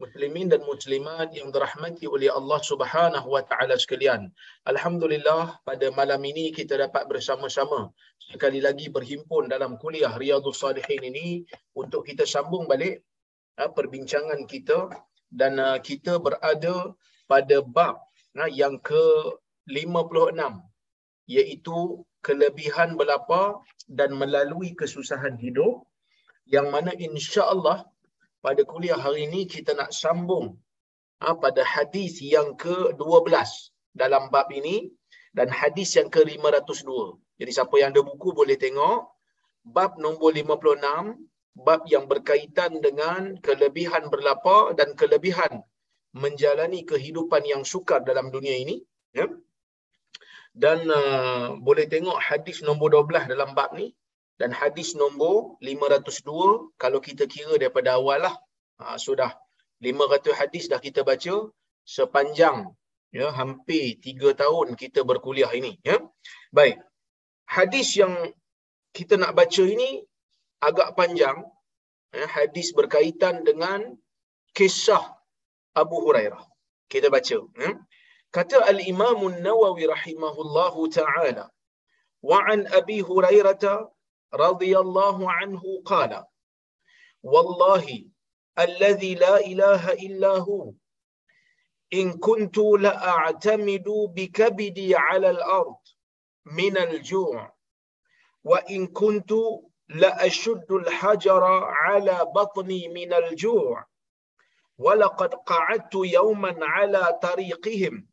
Muslimin dan muslimat yang dirahmati oleh Allah Subhanahu wa taala sekalian. Alhamdulillah pada malam ini kita dapat bersama-sama sekali lagi berhimpun dalam kuliah Riyadhus Salihin ini untuk kita sambung balik uh, perbincangan kita dan uh, kita berada pada bab uh, yang ke-56 iaitu kelebihan belapa dan melalui kesusahan hidup yang mana insya-Allah pada kuliah hari ini kita nak sambung ha, pada hadis yang ke-12 dalam bab ini dan hadis yang ke-502. Jadi siapa yang ada buku boleh tengok bab nombor 56, bab yang berkaitan dengan kelebihan berlapa dan kelebihan menjalani kehidupan yang sukar dalam dunia ini, ya. Dan uh, boleh tengok hadis nombor 12 dalam bab ni dan hadis nombor 502 kalau kita kira daripada awal lah ha, sudah 500 hadis dah kita baca sepanjang ya hampir 3 tahun kita berkuliah ini ya. Baik. Hadis yang kita nak baca ini agak panjang ya, hadis berkaitan dengan kisah Abu Hurairah. Kita baca ya. kata al-Imam an-Nawawi rahimahullahu taala wa an Abi Hurairah رضي الله عنه قال والله الذي لا إله إلا هو. إن كنت لأعتمد بكبدي على الأرض من الجوع. وإن كنت لأشد الحجر على بطني من الجوع. ولقد قعدت يوما على طريقهم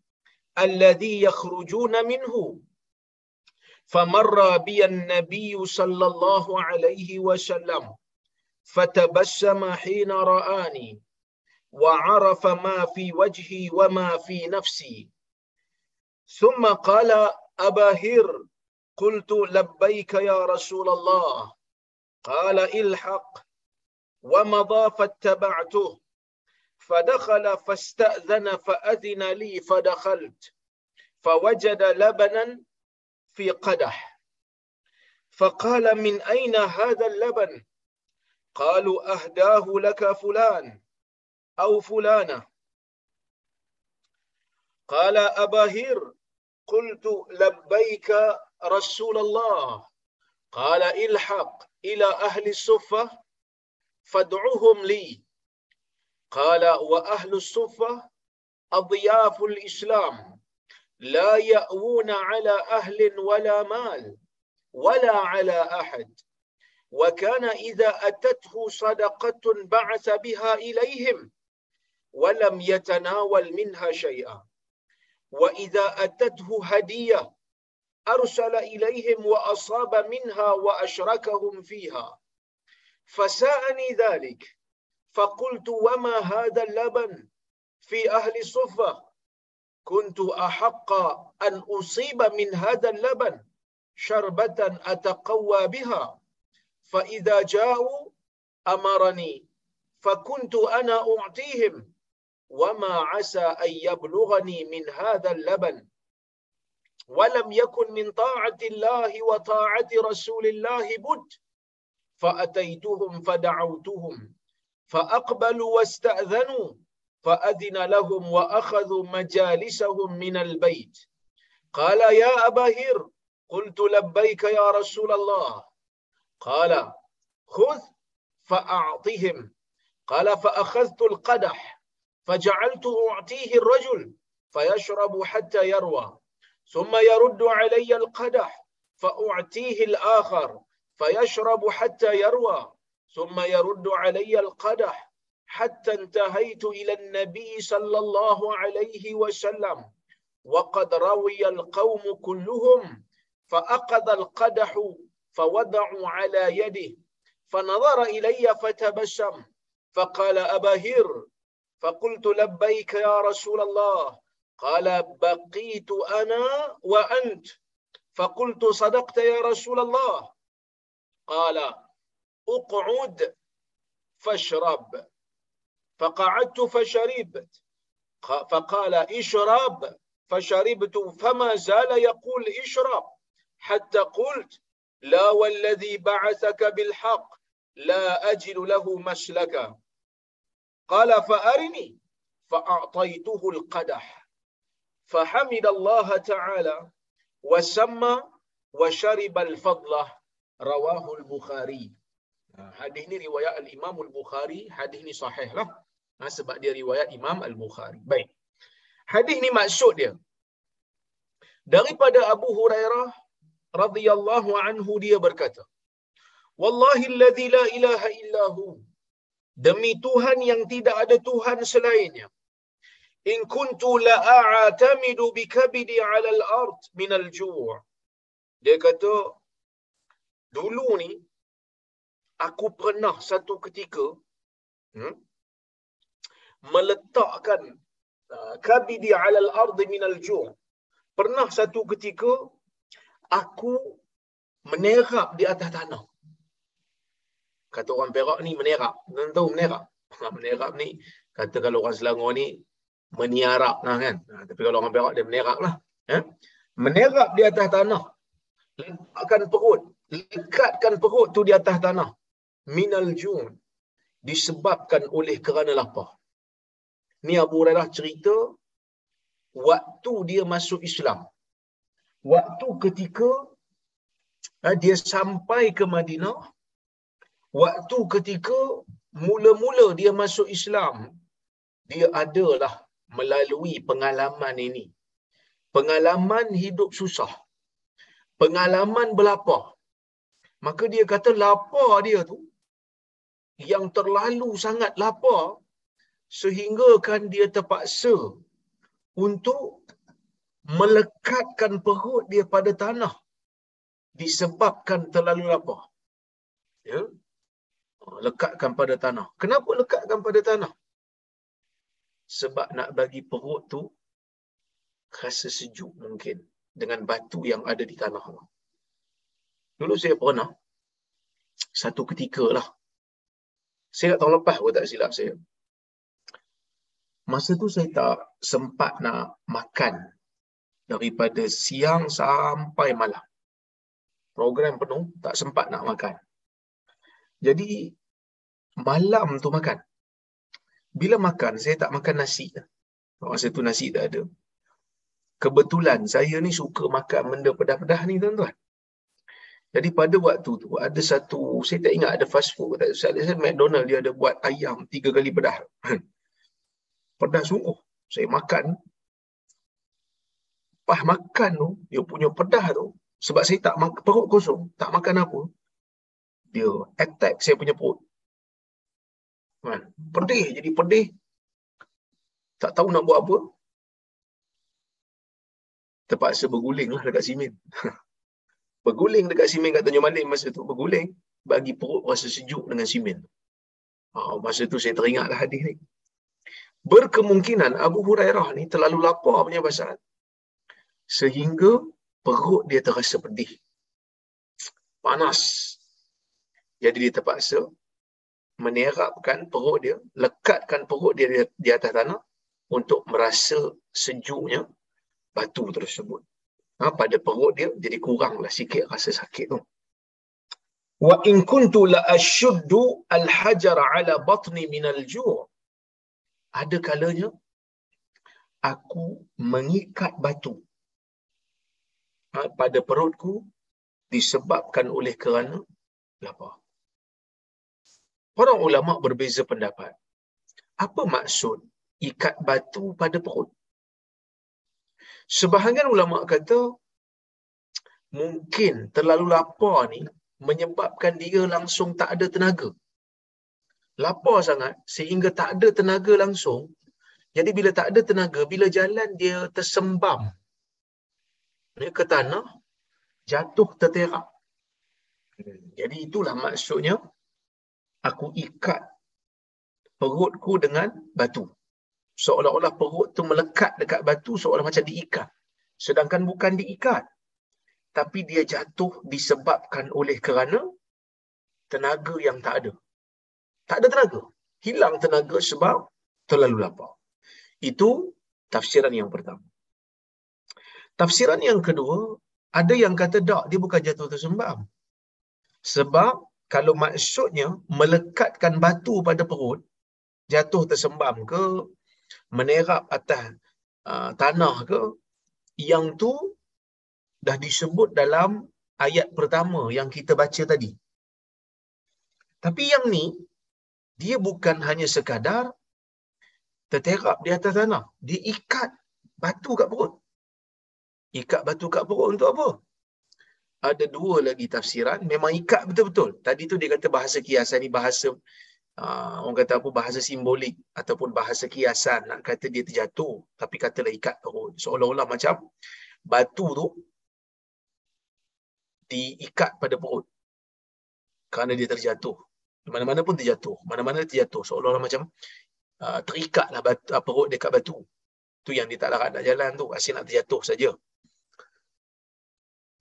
الذي يخرجون منه. فمر بي النبي صلى الله عليه وسلم فتبسم حين رآني وعرف ما في وجهي وما في نفسي. ثم قال أبا هر قلت لبيك يا رسول الله. قال الحق. ومضى فاتبعته فدخل فاستأذن فأذن لي فدخلت فوجد لبنا في قدح. فقال من أين هذا اللبن؟ قالوا أهداه لك فلان أو فلانة. قال أبا هير قلت لبيك رسول الله. قال الحق إلى أهل الصفة فادعهم لي. قال وأهل الصفة أضياف الإسلام. لا يأوون على أهل ولا مال ولا على أحد. وكان إذا أتته صدقة بعث بها إليهم ولم يتناول منها شيئا. وإذا أتته هدية أرسل إليهم وأصاب منها وأشركهم فيها. فساءني ذلك. فقلت وما هذا اللبن في أهل الصفة كنت أحق أن أصيب من هذا اللبن شربة أتقوى بها. فإذا جاءوا أمرني فكنت أنا أعطيهم وما عسى أن يبلغني من هذا اللبن. ولم يكن من طاعة الله وطاعة رسول الله بد فأتيتهم فدعوتهم فأقبلوا واستأذنوا فأذن لهم وأخذوا مجالسهم من البيت. قال يا أبا هر قلت لبيك يا رسول الله. قال خذ فأعطهم. قال فأخذت القدح فجعلته أعطيه الرجل فيشرب حتى يروى. ثم يرد علي القدح فأعطيه الآخر فيشرب حتى يروى. ثم يرد علي القدح حتى انتهيت إلى النبي صلى الله عليه وسلم. وقد روي القوم كلهم فأخذ القدح فوضعوا على يده. فنظر إلي فتبسم فقال أبا هر فقلت لبيك يا رسول الله. قال بقيت أنا وأنت. فقلت صدقت يا رسول الله. قال اقعد فاشرب. فقعدت فشربت. فقال اشرب. فشربت فما زال يقول اشرب. حتى قلت لا والذي بعثك بالحق لا أجد له مسلكا قال فأرني. فأعطيته القدح. فحمد الله تعالى وسمى وشرب الفضل. رواه البخاري. hadis ni riwayat al-Imam al-Bukhari hadis ni sahih lah ha, sebab dia riwayat Imam al-Bukhari. Baik. Hadis ni maksud dia daripada Abu Hurairah radhiyallahu anhu dia berkata Wallahi alladhi la ilaha illahu demi Tuhan yang tidak ada Tuhan selainnya in kuntu la a'tamidu bi kabidi 'ala al-ard min al-ju' dia kata dulu ni aku pernah satu ketika hmm, meletakkan uh, kabidi 'ala al-ard min al-ju' pernah satu ketika aku menerap di atas tanah. Kata orang Perak ni menerap. Tuan tahu menerap? Menerap ni, kata kalau orang Selangor ni, meniarap lah kan. Ha, tapi kalau orang Perak dia menerap lah. Ha? Menerap di atas tanah. Letakkan perut. Lekatkan perut tu di atas tanah. Minal jun. Disebabkan oleh kerana lapar. Ni Abu Hurairah cerita waktu dia masuk Islam waktu ketika uh, dia sampai ke Madinah, waktu ketika mula-mula dia masuk Islam, dia adalah melalui pengalaman ini. Pengalaman hidup susah. Pengalaman berlapar. Maka dia kata lapar dia tu, yang terlalu sangat lapar, sehingga kan dia terpaksa untuk melekatkan perut dia pada tanah disebabkan terlalu lapar. Ya. Lekatkan pada tanah. Kenapa lekatkan pada tanah? Sebab nak bagi perut tu rasa sejuk mungkin dengan batu yang ada di tanah. Dulu saya pernah satu ketika lah. Saya tak tahu lepas pun tak silap saya. Masa tu saya tak sempat nak makan daripada siang sampai malam. Program penuh, tak sempat nak makan. Jadi, malam tu makan. Bila makan, saya tak makan nasi. Masa tu nasi tak ada. Kebetulan, saya ni suka makan benda pedah-pedah ni, tuan-tuan. Jadi pada waktu tu, ada satu, saya tak ingat ada fast food. Saya ada McDonald, dia ada buat ayam tiga kali pedah. Pedah sungguh. Saya makan, lepas makan tu, dia punya pedah tu, sebab saya tak makan, perut kosong, tak makan apa, dia attack saya punya perut. Kan? Pedih, jadi pedih. Tak tahu nak buat apa. Terpaksa berguling lah dekat simen. berguling dekat simen kat Tanjung Malik masa tu. Berguling bagi perut rasa sejuk dengan simen. Oh, masa tu saya teringatlah hadis ni. Berkemungkinan Abu Hurairah ni terlalu lapar punya pasal sehingga perut dia terasa pedih. Panas. Jadi dia terpaksa menerapkan perut dia, lekatkan perut dia di atas tanah untuk merasa sejuknya batu tersebut. Ha, pada perut dia jadi kuranglah sikit rasa sakit tu. Wa in kuntu la ashuddu al-hajar ala batni min al-ju'. Ada kalanya aku mengikat batu ha, pada perutku disebabkan oleh kerana lapar. Para ulama berbeza pendapat. Apa maksud ikat batu pada perut? Sebahagian ulama kata mungkin terlalu lapar ni menyebabkan dia langsung tak ada tenaga. Lapar sangat sehingga tak ada tenaga langsung. Jadi bila tak ada tenaga, bila jalan dia tersembam. Dia ke tanah, jatuh terterak. Jadi itulah maksudnya aku ikat perutku dengan batu. Seolah-olah perut tu melekat dekat batu seolah macam diikat. Sedangkan bukan diikat. Tapi dia jatuh disebabkan oleh kerana tenaga yang tak ada. Tak ada tenaga. Hilang tenaga sebab terlalu lapar. Itu tafsiran yang pertama. Tafsiran yang kedua, ada yang kata tak, dia bukan jatuh tersembam. Sebab kalau maksudnya melekatkan batu pada perut, jatuh tersembam ke, menerap atas uh, tanah ke, yang tu dah disebut dalam ayat pertama yang kita baca tadi. Tapi yang ni, dia bukan hanya sekadar terterap di atas tanah. Dia ikat batu kat perut. Ikat batu kat perut untuk apa? Ada dua lagi tafsiran. Memang ikat betul-betul. Tadi tu dia kata bahasa kiasan ni bahasa uh, orang kata apa bahasa simbolik ataupun bahasa kiasan nak kata dia terjatuh tapi katalah ikat perut. Seolah-olah macam batu tu diikat pada perut kerana dia terjatuh. Mana-mana pun terjatuh. Mana-mana terjatuh. Seolah-olah macam uh, terikatlah batu, uh, perut dekat batu. Tu yang dia tak larat nak jalan tu. Asyik nak terjatuh saja.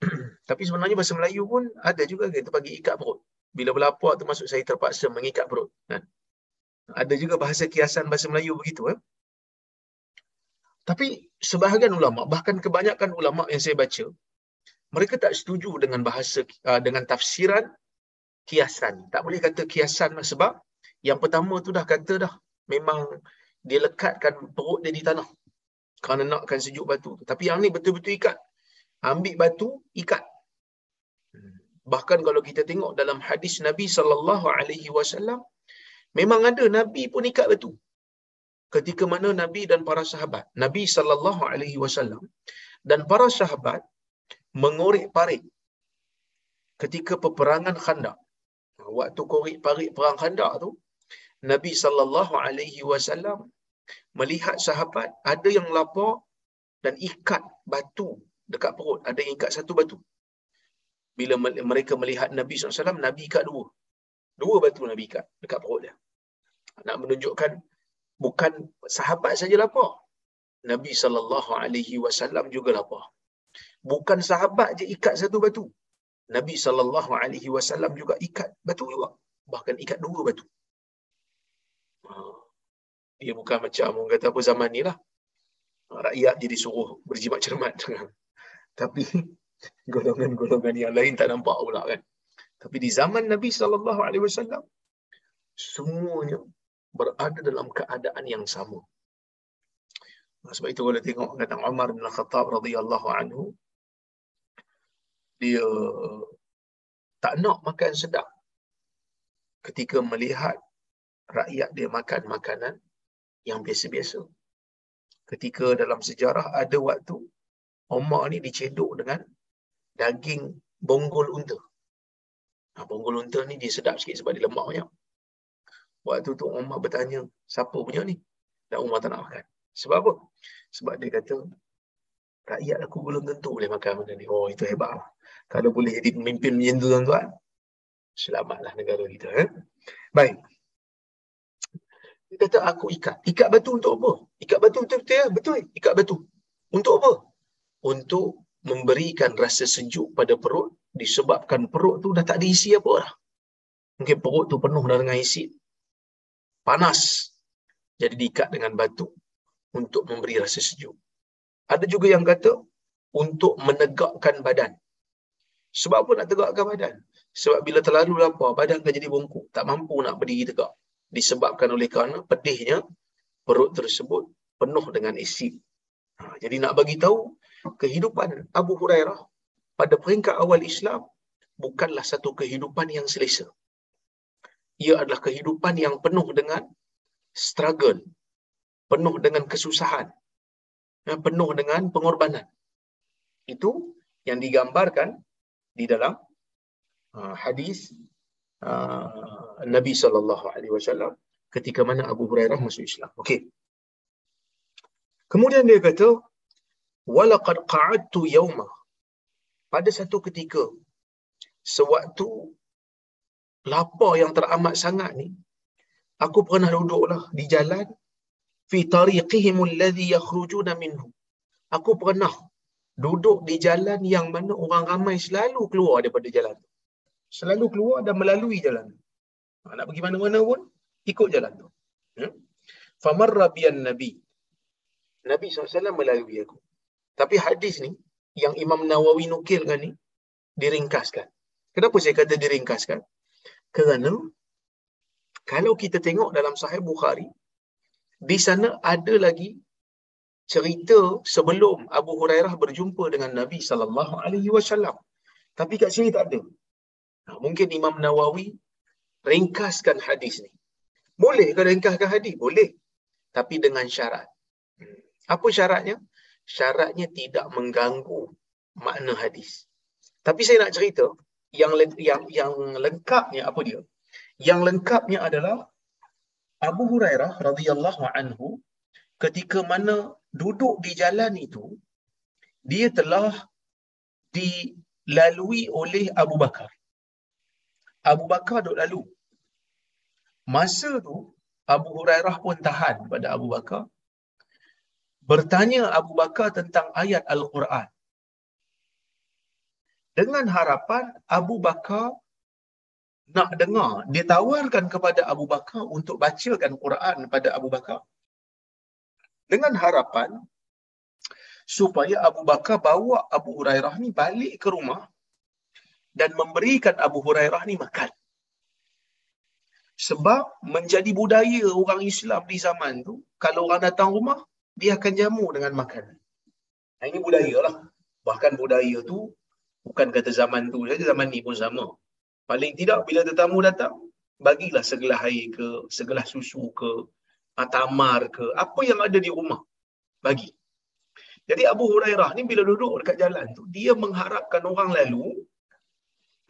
Tapi sebenarnya bahasa Melayu pun ada juga kita bagi ikat perut. Bila berlapar tu maksud saya terpaksa mengikat perut. Kan? Ada juga bahasa kiasan bahasa Melayu begitu. Eh? Tapi sebahagian ulama, bahkan kebanyakan ulama yang saya baca, mereka tak setuju dengan bahasa uh, dengan tafsiran kiasan. Tak boleh kata kiasan lah sebab yang pertama tu dah kata dah memang dia lekatkan perut dia di tanah kerana nakkan sejuk batu tu. Tapi yang ni betul-betul ikat. Ambil batu, ikat. Bahkan kalau kita tengok dalam hadis Nabi sallallahu alaihi wasallam memang ada nabi pun ikat batu. Ketika mana nabi dan para sahabat, Nabi sallallahu alaihi wasallam dan para sahabat mengorek parit ketika peperangan Khandaq. Waktu korek parit perang Khandaq tu, Nabi sallallahu alaihi wasallam melihat sahabat ada yang lapar dan ikat batu dekat perut, ada yang ikat satu batu. Bila mereka melihat Nabi SAW, Nabi ikat dua. Dua batu Nabi ikat dekat perut dia. Nak menunjukkan bukan sahabat saja lapar. Nabi SAW juga lapar bukan sahabat je ikat satu batu. Nabi sallallahu alaihi wasallam juga ikat batu juga. Bahkan ikat dua batu. Ha. Dia bukan macam orang kata apa zaman ni lah. Rakyat jadi suruh berjimat cermat. Tapi golongan-golongan yang lain tak nampak pula kan. Tapi di zaman Nabi sallallahu alaihi wasallam semuanya berada dalam keadaan yang sama. Sebab itu kalau tengok kata Umar bin Khattab radhiyallahu anhu dia tak nak makan sedap ketika melihat rakyat dia makan makanan yang biasa-biasa. Ketika dalam sejarah ada waktu Umar ni dicedok dengan daging bonggol unta. Ha, bonggol unta ni dia sedap sikit sebab dia lemak banyak. Waktu tu Umar bertanya, siapa punya ni? Dan Umar tak nak makan. Sebab apa? Sebab dia kata, rakyat aku belum tentu boleh makan benda ni. Oh, itu hebat lah. Kalau boleh jadi pemimpin macam tu tuan-tuan, selamatlah negara kita. Eh? Baik. Dia kata, aku ikat. Ikat batu untuk apa? Ikat batu betul-betul ya? Betul. Ikat batu. Untuk apa? Untuk memberikan rasa sejuk pada perut disebabkan perut tu dah tak ada isi apa lah. Mungkin perut tu penuh dah dengan isi. Panas. Jadi diikat dengan batu untuk memberi rasa sejuk. Ada juga yang kata untuk menegakkan badan. Sebab apa nak tegakkan badan? Sebab bila terlalu lapar, badan akan jadi bongkok. Tak mampu nak berdiri tegak. Disebabkan oleh kerana pedihnya perut tersebut penuh dengan asid. Ha, jadi nak bagi tahu kehidupan Abu Hurairah pada peringkat awal Islam bukanlah satu kehidupan yang selesa. Ia adalah kehidupan yang penuh dengan struggle, penuh dengan kesusahan, ya, penuh dengan pengorbanan. Itu yang digambarkan di dalam uh, hadis uh, Nabi sallallahu alaihi wasallam ketika mana Abu Hurairah masuk Islam. Okey. Kemudian dia kata walaqad qa'adtu yawma pada satu ketika sewaktu lapar yang teramat sangat ni aku pernah duduklah di jalan fi tariqihim alladhi yakhrujuna minhu aku pernah duduk di jalan yang mana orang ramai selalu keluar daripada jalan tu. Selalu keluar dan melalui jalan tu. Ha, nak pergi mana-mana pun ikut jalan tu. Hmm? famarra biyan nabi. Nabi SAW melalui aku. Tapi hadis ni yang Imam Nawawi nukilkan ni diringkaskan. Kenapa saya kata diringkaskan? Kerana kalau kita tengok dalam sahih Bukhari di sana ada lagi cerita sebelum Abu Hurairah berjumpa dengan Nabi sallallahu alaihi wasallam. Tapi kat sini tak ada. Nah, mungkin Imam Nawawi ringkaskan hadis ni. Boleh ke ringkaskan hadis? Boleh. Tapi dengan syarat. Apa syaratnya? Syaratnya tidak mengganggu makna hadis. Tapi saya nak cerita yang yang yang lengkapnya apa dia? Yang lengkapnya adalah Abu Hurairah radhiyallahu anhu ketika mana duduk di jalan itu dia telah dilalui oleh Abu Bakar. Abu Bakar duduk lalu. Masa tu Abu Hurairah pun tahan pada Abu Bakar. Bertanya Abu Bakar tentang ayat Al-Quran. Dengan harapan Abu Bakar nak dengar, dia tawarkan kepada Abu Bakar untuk bacakan Quran pada Abu Bakar. Dengan harapan supaya Abu Bakar bawa Abu Hurairah ni balik ke rumah dan memberikan Abu Hurairah ni makan. Sebab menjadi budaya orang Islam di zaman tu, kalau orang datang rumah, dia akan jamu dengan makan. Ini budaya lah. Bahkan budaya tu, bukan kata zaman tu saja, zaman ni pun sama. Paling tidak bila tetamu datang, bagilah segelas air ke, segelas susu ke, tamar ke, apa yang ada di rumah. Bagi. Jadi Abu Hurairah ni bila duduk dekat jalan tu, dia mengharapkan orang lalu,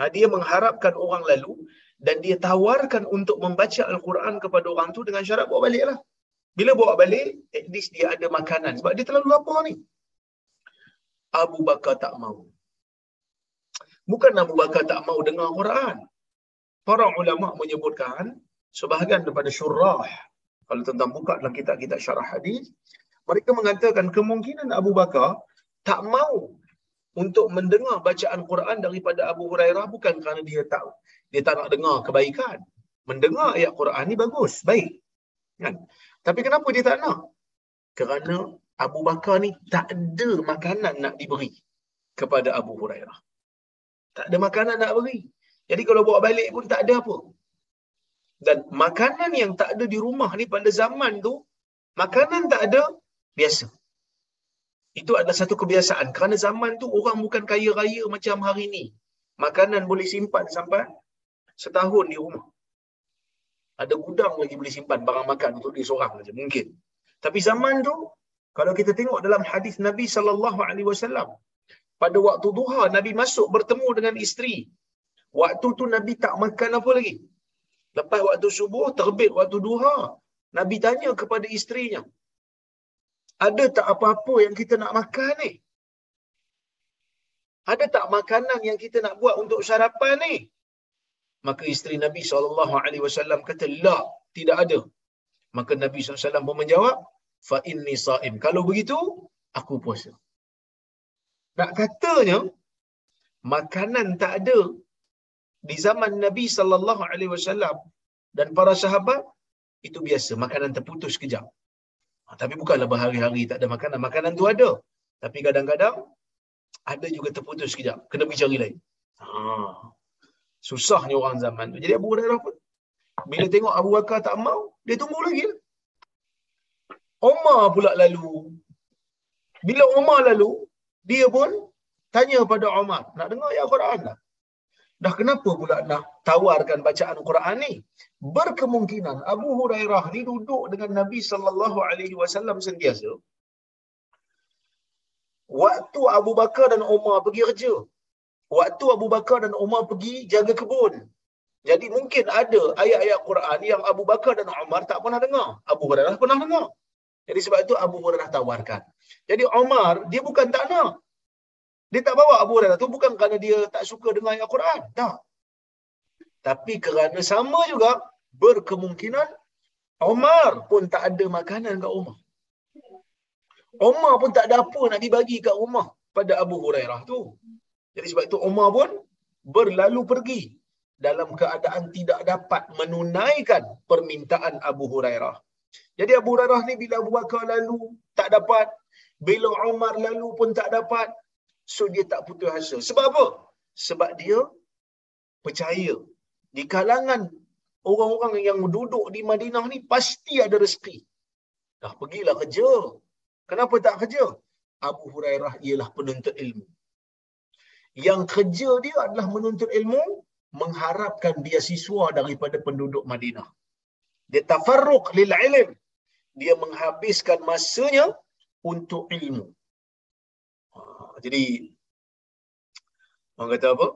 ha, dia mengharapkan orang lalu dan dia tawarkan untuk membaca Al-Quran kepada orang tu dengan syarat bawa balik lah. Bila bawa balik, at least dia ada makanan. Sebab dia terlalu lapar ni. Abu Bakar tak mau. Bukan Abu Bakar tak mau dengar Quran. Para ulama menyebutkan sebahagian daripada syurah kalau tentang buka dalam kitab-kitab syarah hadis, mereka mengatakan kemungkinan Abu Bakar tak mau untuk mendengar bacaan Quran daripada Abu Hurairah bukan kerana dia tak dia tak nak dengar kebaikan. Mendengar ayat Quran ni bagus, baik. Kan? Tapi kenapa dia tak nak? Kerana Abu Bakar ni tak ada makanan nak diberi kepada Abu Hurairah. Tak ada makanan nak beri. Jadi kalau bawa balik pun tak ada apa. Dan makanan yang tak ada di rumah ni pada zaman tu, makanan tak ada, biasa. Itu adalah satu kebiasaan. Kerana zaman tu orang bukan kaya raya macam hari ni. Makanan boleh simpan sampai setahun di rumah. Ada gudang lagi boleh simpan barang makan untuk dia seorang saja. Mungkin. Tapi zaman tu, kalau kita tengok dalam hadis Nabi sallallahu alaihi wasallam, pada waktu duha Nabi masuk bertemu dengan isteri. Waktu tu Nabi tak makan apa lagi. Lepas waktu subuh terbit waktu duha, Nabi tanya kepada isterinya, ada tak apa-apa yang kita nak makan ni? Ada tak makanan yang kita nak buat untuk sarapan ni? Maka isteri Nabi SAW kata, La, tidak ada. Maka Nabi SAW pun menjawab, Fa inni sa'im. Kalau begitu, aku puasa. Nak katanya makanan tak ada di zaman Nabi sallallahu alaihi wasallam dan para sahabat itu biasa makanan terputus kejap. Ha, tapi bukanlah berhari-hari tak ada makanan. Makanan tu ada. Tapi kadang-kadang ada juga terputus sekejap. Kena pergi cari lain. Ha. Susahnya orang zaman tu. Jadi Abu Hurairah pun bila tengok Abu Bakar tak mau, dia tunggu lagi. Lah. Umar pula lalu. Bila Umar lalu, dia pun tanya pada Umar, nak dengar ya Quran tak? Dah kenapa pula nak tawarkan bacaan Quran ni? Berkemungkinan Abu Hurairah ni duduk dengan Nabi sallallahu alaihi wasallam sentiasa. Waktu Abu Bakar dan Umar pergi kerja. Waktu Abu Bakar dan Umar pergi jaga kebun. Jadi mungkin ada ayat-ayat Quran yang Abu Bakar dan Umar tak pernah dengar. Abu Hurairah pernah dengar. Jadi sebab itu Abu Hurairah tawarkan. Jadi Umar, dia bukan tak nak. Dia tak bawa Abu Hurairah tu bukan kerana dia tak suka dengar ayat Quran. Tak. Tapi kerana sama juga, berkemungkinan Umar pun tak ada makanan kat rumah. Umar pun tak ada apa nak dibagi kat rumah pada Abu Hurairah tu. Jadi sebab itu Umar pun berlalu pergi dalam keadaan tidak dapat menunaikan permintaan Abu Hurairah. Jadi Abu Hurairah ni bila Abu Bakar lalu tak dapat, bila Umar lalu pun tak dapat, so dia tak putus asa. Sebab apa? Sebab dia percaya di kalangan orang-orang yang duduk di Madinah ni pasti ada rezeki. Dah pergilah kerja. Kenapa tak kerja? Abu Hurairah ialah penuntut ilmu. Yang kerja dia adalah menuntut ilmu, mengharapkan biasiswa daripada penduduk Madinah. Dia tafarruq lil ilm. Dia menghabiskan masanya untuk ilmu. Jadi orang kata apa?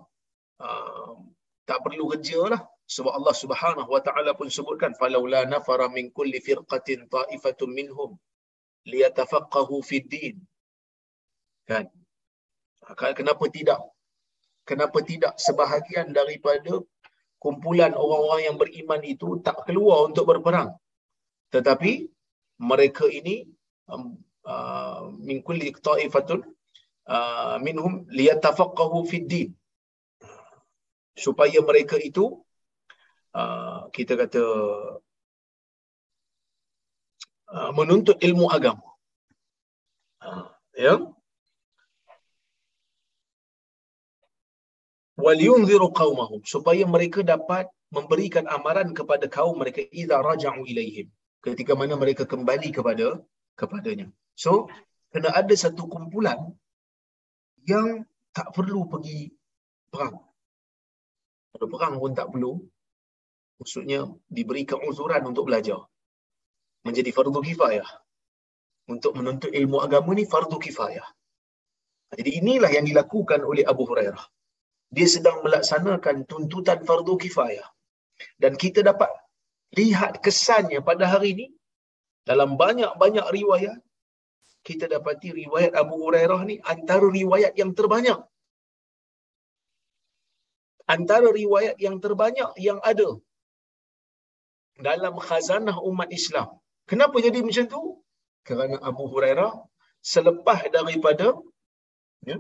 Uh, tak perlu kerja lah. Sebab Allah Subhanahu Wa Taala pun sebutkan falaula nafara min kulli firqatin ta'ifatun minhum liyatafaqahu fid din. Kan? Ah, kan? Kenapa tidak? Kenapa tidak sebahagian daripada kumpulan orang-orang yang beriman itu tak keluar untuk berperang? Tetapi mereka ini um, uh, min kulli ta'ifatun uh, minhum liyatafaqahu fid din supaya mereka itu uh, kita kata uh, menuntut ilmu agama. Uh, ya. waliyunziru qaumahum supaya mereka dapat memberikan amaran kepada kaum mereka idza raja'u ilaihim ketika mana mereka kembali kepada kepadanya so kena ada satu kumpulan yang tak perlu pergi perang. Kalau perang pun tak perlu maksudnya diberikan uzuran untuk belajar. Menjadi fardu kifayah. Untuk menuntut ilmu agama ni fardu kifayah. Jadi inilah yang dilakukan oleh Abu Hurairah. Dia sedang melaksanakan tuntutan fardu kifayah. Dan kita dapat lihat kesannya pada hari ini dalam banyak-banyak riwayat kita dapati riwayat Abu Hurairah ni antara riwayat yang terbanyak. Antara riwayat yang terbanyak yang ada dalam khazanah umat Islam. Kenapa jadi macam tu? Kerana Abu Hurairah selepas daripada ya,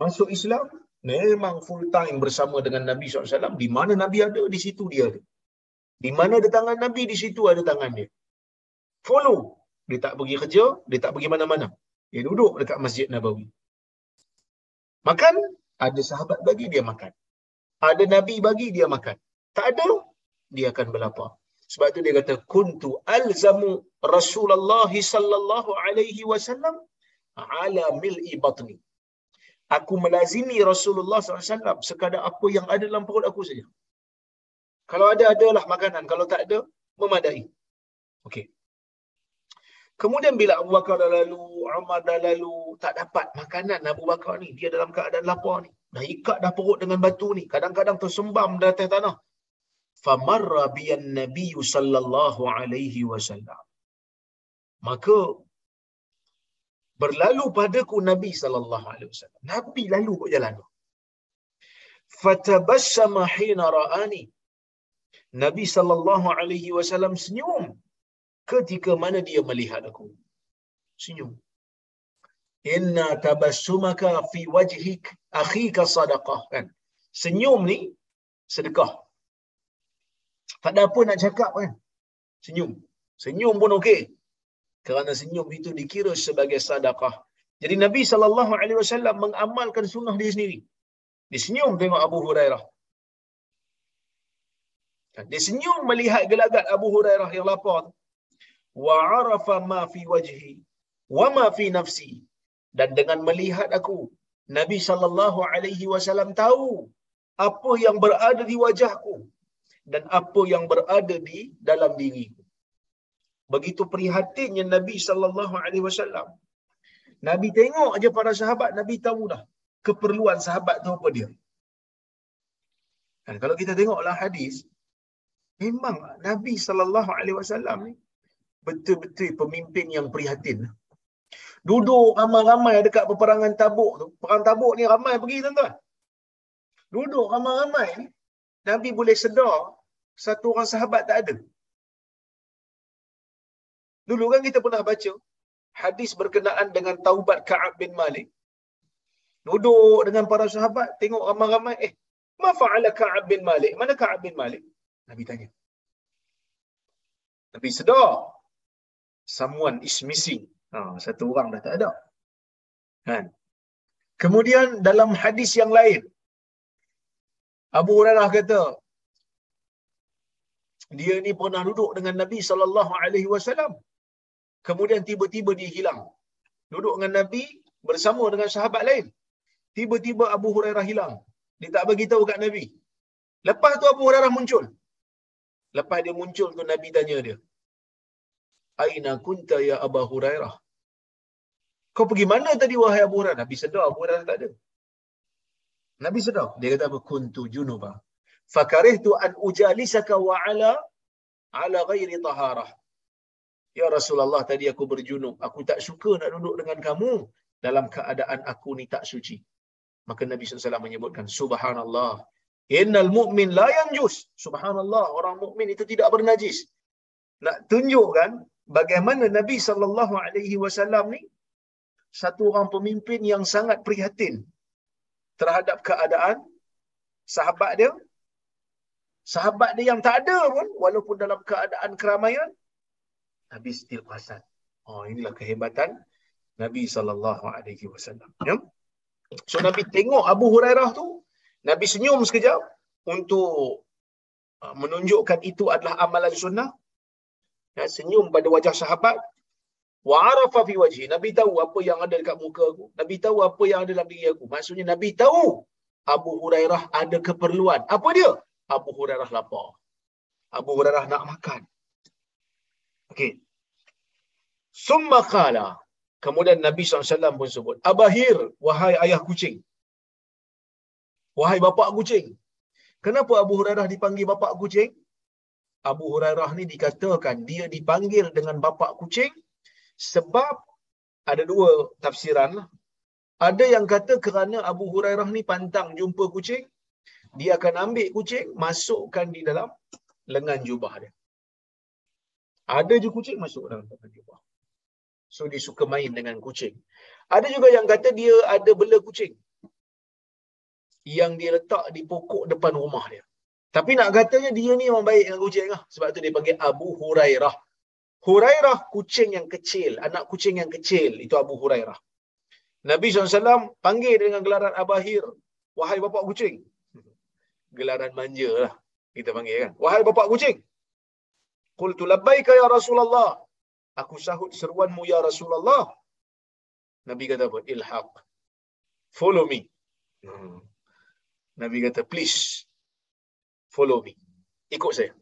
masuk Islam, memang full time bersama dengan Nabi SAW. Di mana Nabi ada, di situ dia ada. Di mana ada tangan Nabi, di situ ada tangan dia. Follow. Dia tak pergi kerja, dia tak pergi mana-mana. Dia duduk dekat Masjid Nabawi. Makan, ada sahabat bagi dia makan. Ada Nabi bagi dia makan. Tak ada, dia akan berlapar. Sebab tu dia kata, Kuntu alzamu Rasulullah sallallahu alaihi wasallam ala mil'i batni aku melazimi Rasulullah SAW sekadar apa yang ada dalam perut aku saja. Kalau ada, adalah makanan. Kalau tak ada, memadai. Okey. Kemudian bila Abu Bakar dah lalu, Umar dah lalu, tak dapat makanan Abu Bakar ni. Dia dalam keadaan lapar ni. Dah ikat dah perut dengan batu ni. Kadang-kadang tersembam dah atas tanah. Famarra biyan Nabi sallallahu alaihi wasallam. Maka berlalu padaku Nabi sallallahu alaihi wasallam. Nabi lalu kok jalan tu. Fatabassama hina ra'ani. Nabi sallallahu alaihi wasallam senyum ketika mana dia melihat aku. Senyum. Inna tabassumaka fi wajhik akhika sadaqah kan. Senyum ni sedekah. Tak ada apa nak cakap kan. Senyum. Senyum pun okey kerana senyum itu dikira sebagai sadaqah Jadi Nabi sallallahu alaihi wasallam mengamalkan sunnah dia sendiri. Dia senyum tengok Abu Hurairah. Dia senyum melihat gelagat Abu Hurairah yang lapar. Wa arafa ma fi wajhi wa ma fi nafsi. Dan dengan melihat aku, Nabi sallallahu alaihi wasallam tahu apa yang berada di wajahku dan apa yang berada di dalam diriku. Begitu prihatinnya Nabi sallallahu alaihi wasallam. Nabi tengok aja para sahabat, Nabi tahu dah keperluan sahabat tu apa dia. Dan kalau kita tengoklah hadis, memang Nabi sallallahu alaihi wasallam ni betul-betul pemimpin yang prihatin. Duduk ramai-ramai dekat peperangan Tabuk tu. Perang Tabuk ni ramai pergi tuan-tuan. Duduk ramai-ramai Nabi boleh sedar satu orang sahabat tak ada. Dulu kan kita pernah baca hadis berkenaan dengan taubat Ka'ab bin Malik. Duduk dengan para sahabat, tengok ramai-ramai, eh, ma fa'ala Ka'ab bin Malik? Mana Ka'ab bin Malik? Nabi tanya. Nabi sedar. Someone is missing. Ha, satu orang dah tak ada. Kan? Kemudian dalam hadis yang lain, Abu Hurairah kata, dia ni pernah duduk dengan Nabi sallallahu alaihi wasallam. Kemudian tiba-tiba dia hilang. Duduk dengan Nabi bersama dengan sahabat lain. Tiba-tiba Abu Hurairah hilang. Dia tak bagi tahu kat Nabi. Lepas tu Abu Hurairah muncul. Lepas dia muncul tu Nabi tanya dia. Aina kunta ya Abu Hurairah? Kau pergi mana tadi wahai Abu Hurairah? Nabi sedar Abu Hurairah tak ada. Nabi sedar. Dia kata apa? Kuntu junubah. Fakarihtu an ujalisaka wa ala ala ghairi taharah. Ya Rasulullah, tadi aku berjunub. Aku tak suka nak duduk dengan kamu dalam keadaan aku ni tak suci. Maka Nabi SAW menyebutkan, Subhanallah. Innal mu'min la yanjus. Subhanallah, orang mukmin itu tidak bernajis. Nak tunjukkan bagaimana Nabi sallallahu alaihi wasallam ni satu orang pemimpin yang sangat prihatin terhadap keadaan sahabat dia. Sahabat dia yang tak ada pun walaupun dalam keadaan keramaian Nabi still perasan. Oh inilah kehebatan Nabi sallallahu alaihi wasallam. Ya. So Nabi tengok Abu Hurairah tu, Nabi senyum sekejap untuk uh, menunjukkan itu adalah amalan sunnah. Ya, senyum pada wajah sahabat. Wa arafa fi wajhi. Nabi tahu apa yang ada dekat muka aku. Nabi tahu apa yang ada dalam diri aku. Maksudnya Nabi tahu Abu Hurairah ada keperluan. Apa dia? Abu Hurairah lapar. Abu Hurairah nak makan. Okey. Summa qala. Kemudian Nabi SAW pun sebut. Abahir, wahai ayah kucing. Wahai bapak kucing. Kenapa Abu Hurairah dipanggil bapak kucing? Abu Hurairah ni dikatakan dia dipanggil dengan bapak kucing sebab ada dua tafsiran lah. Ada yang kata kerana Abu Hurairah ni pantang jumpa kucing, dia akan ambil kucing, masukkan di dalam lengan jubah dia. Ada je kucing masuk dalam lengan jubah. So dia suka main dengan kucing. Ada juga yang kata dia ada bela kucing. Yang dia letak di pokok depan rumah dia. Tapi nak katanya dia ni orang baik dengan kucing lah. Sebab tu dia panggil Abu Hurairah. Hurairah kucing yang kecil. Anak kucing yang kecil. Itu Abu Hurairah. Nabi SAW panggil dengan gelaran Abahir. Wahai bapak kucing. Gelaran manja lah. Kita panggil kan. Wahai bapak kucing. Qultu labbaika ya Rasulullah. Aku sahut seruanmu ya Rasulullah. Nabi kata apa? Ilhaq. Follow me. Hmm. Nabi kata, please. Follow me. Ikut saya.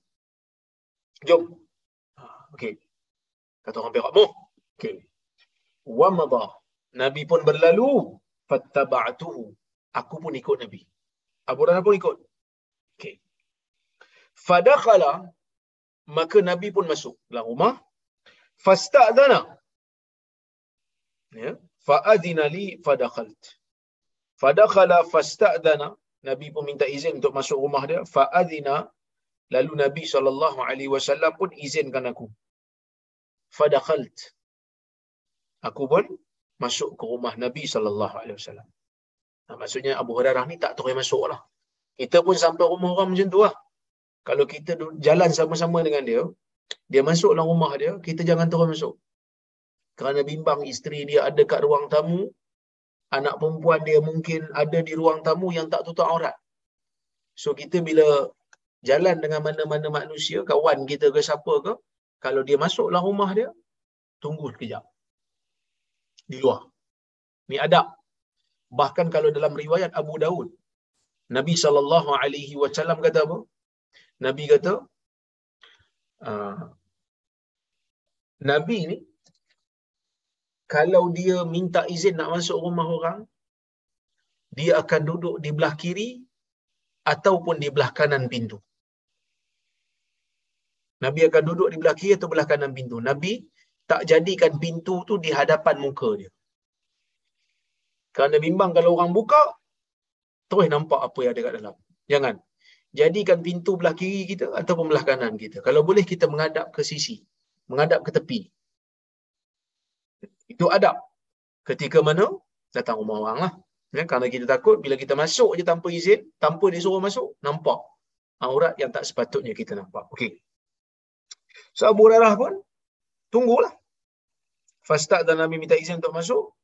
Jom. Okay. Kata orang perak. Muh. Okay. Wa madha. Nabi pun berlalu. Fattaba'atuhu. Aku pun ikut Nabi. Abu Rana pun ikut. Okay. Fadakhala. Maka Nabi pun masuk dalam rumah fasta'dana ya fa'adina li fadakhalt fadakhala fasta'dana nabi pun minta izin untuk masuk rumah dia. Fa'adina lalu nabi wasallam pun izinkan aku. Fadakhalt aku pun masuk ke rumah nabi wasallam. Nah, maksudnya Abu Hurairah ni tak terus masuklah kita pun sampai rumah orang macam tu lah. Kalau kita jalan sama-sama dengan dia dia masuk dalam rumah dia, kita jangan terus masuk. kerana bimbang isteri dia ada kat ruang tamu, anak perempuan dia mungkin ada di ruang tamu yang tak tutup aurat. So kita bila jalan dengan mana-mana manusia, kawan kita ke siapa ke, kalau dia masuklah rumah dia, tunggu sekejap. Di luar. Ni adab. Bahkan kalau dalam riwayat Abu Daud, Nabi sallallahu alaihi wasallam kata apa? Nabi kata uh, Nabi ni kalau dia minta izin nak masuk rumah orang, dia akan duduk di belah kiri ataupun di belah kanan pintu. Nabi akan duduk di belah kiri atau belah kanan pintu. Nabi tak jadikan pintu tu di hadapan muka dia. Kerana bimbang kalau orang buka, terus nampak apa yang ada kat dalam. Jangan. Jadikan pintu belah kiri kita ataupun belah kanan kita. Kalau boleh kita menghadap ke sisi. Menghadap ke tepi. Itu adab. Ketika mana? Datang rumah orang lah. Ya, kerana kita takut bila kita masuk je tanpa izin, tanpa dia suruh masuk, nampak aurat yang tak sepatutnya kita nampak. Okey. So Abu Hurairah pun tunggulah. Fastaq dan Nabi minta izin untuk masuk.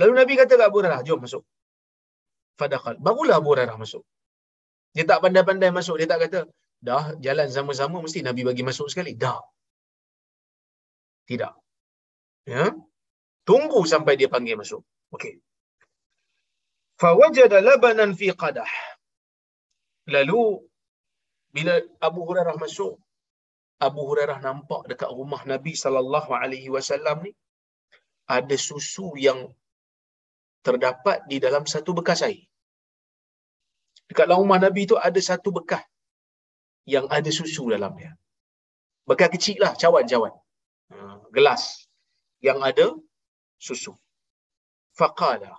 Lalu Nabi kata ke Abu Hurairah, jom masuk. Fadakal. Barulah Abu Hurairah masuk. Dia tak pandai-pandai masuk. Dia tak kata, dah jalan sama-sama mesti Nabi bagi masuk sekali. Dah. Tidak. Ya. Tunggu sampai dia panggil masuk. Okey. Fawajada labanan fi qadah. Lalu bila Abu Hurairah masuk, Abu Hurairah nampak dekat rumah Nabi sallallahu alaihi wasallam ni ada susu yang terdapat di dalam satu bekas air. Dekat dalam rumah Nabi tu ada satu bekas yang ada susu dalamnya. Bekas kecil lah, cawan-cawan. Ha, gelas yang ada susu. Faqala.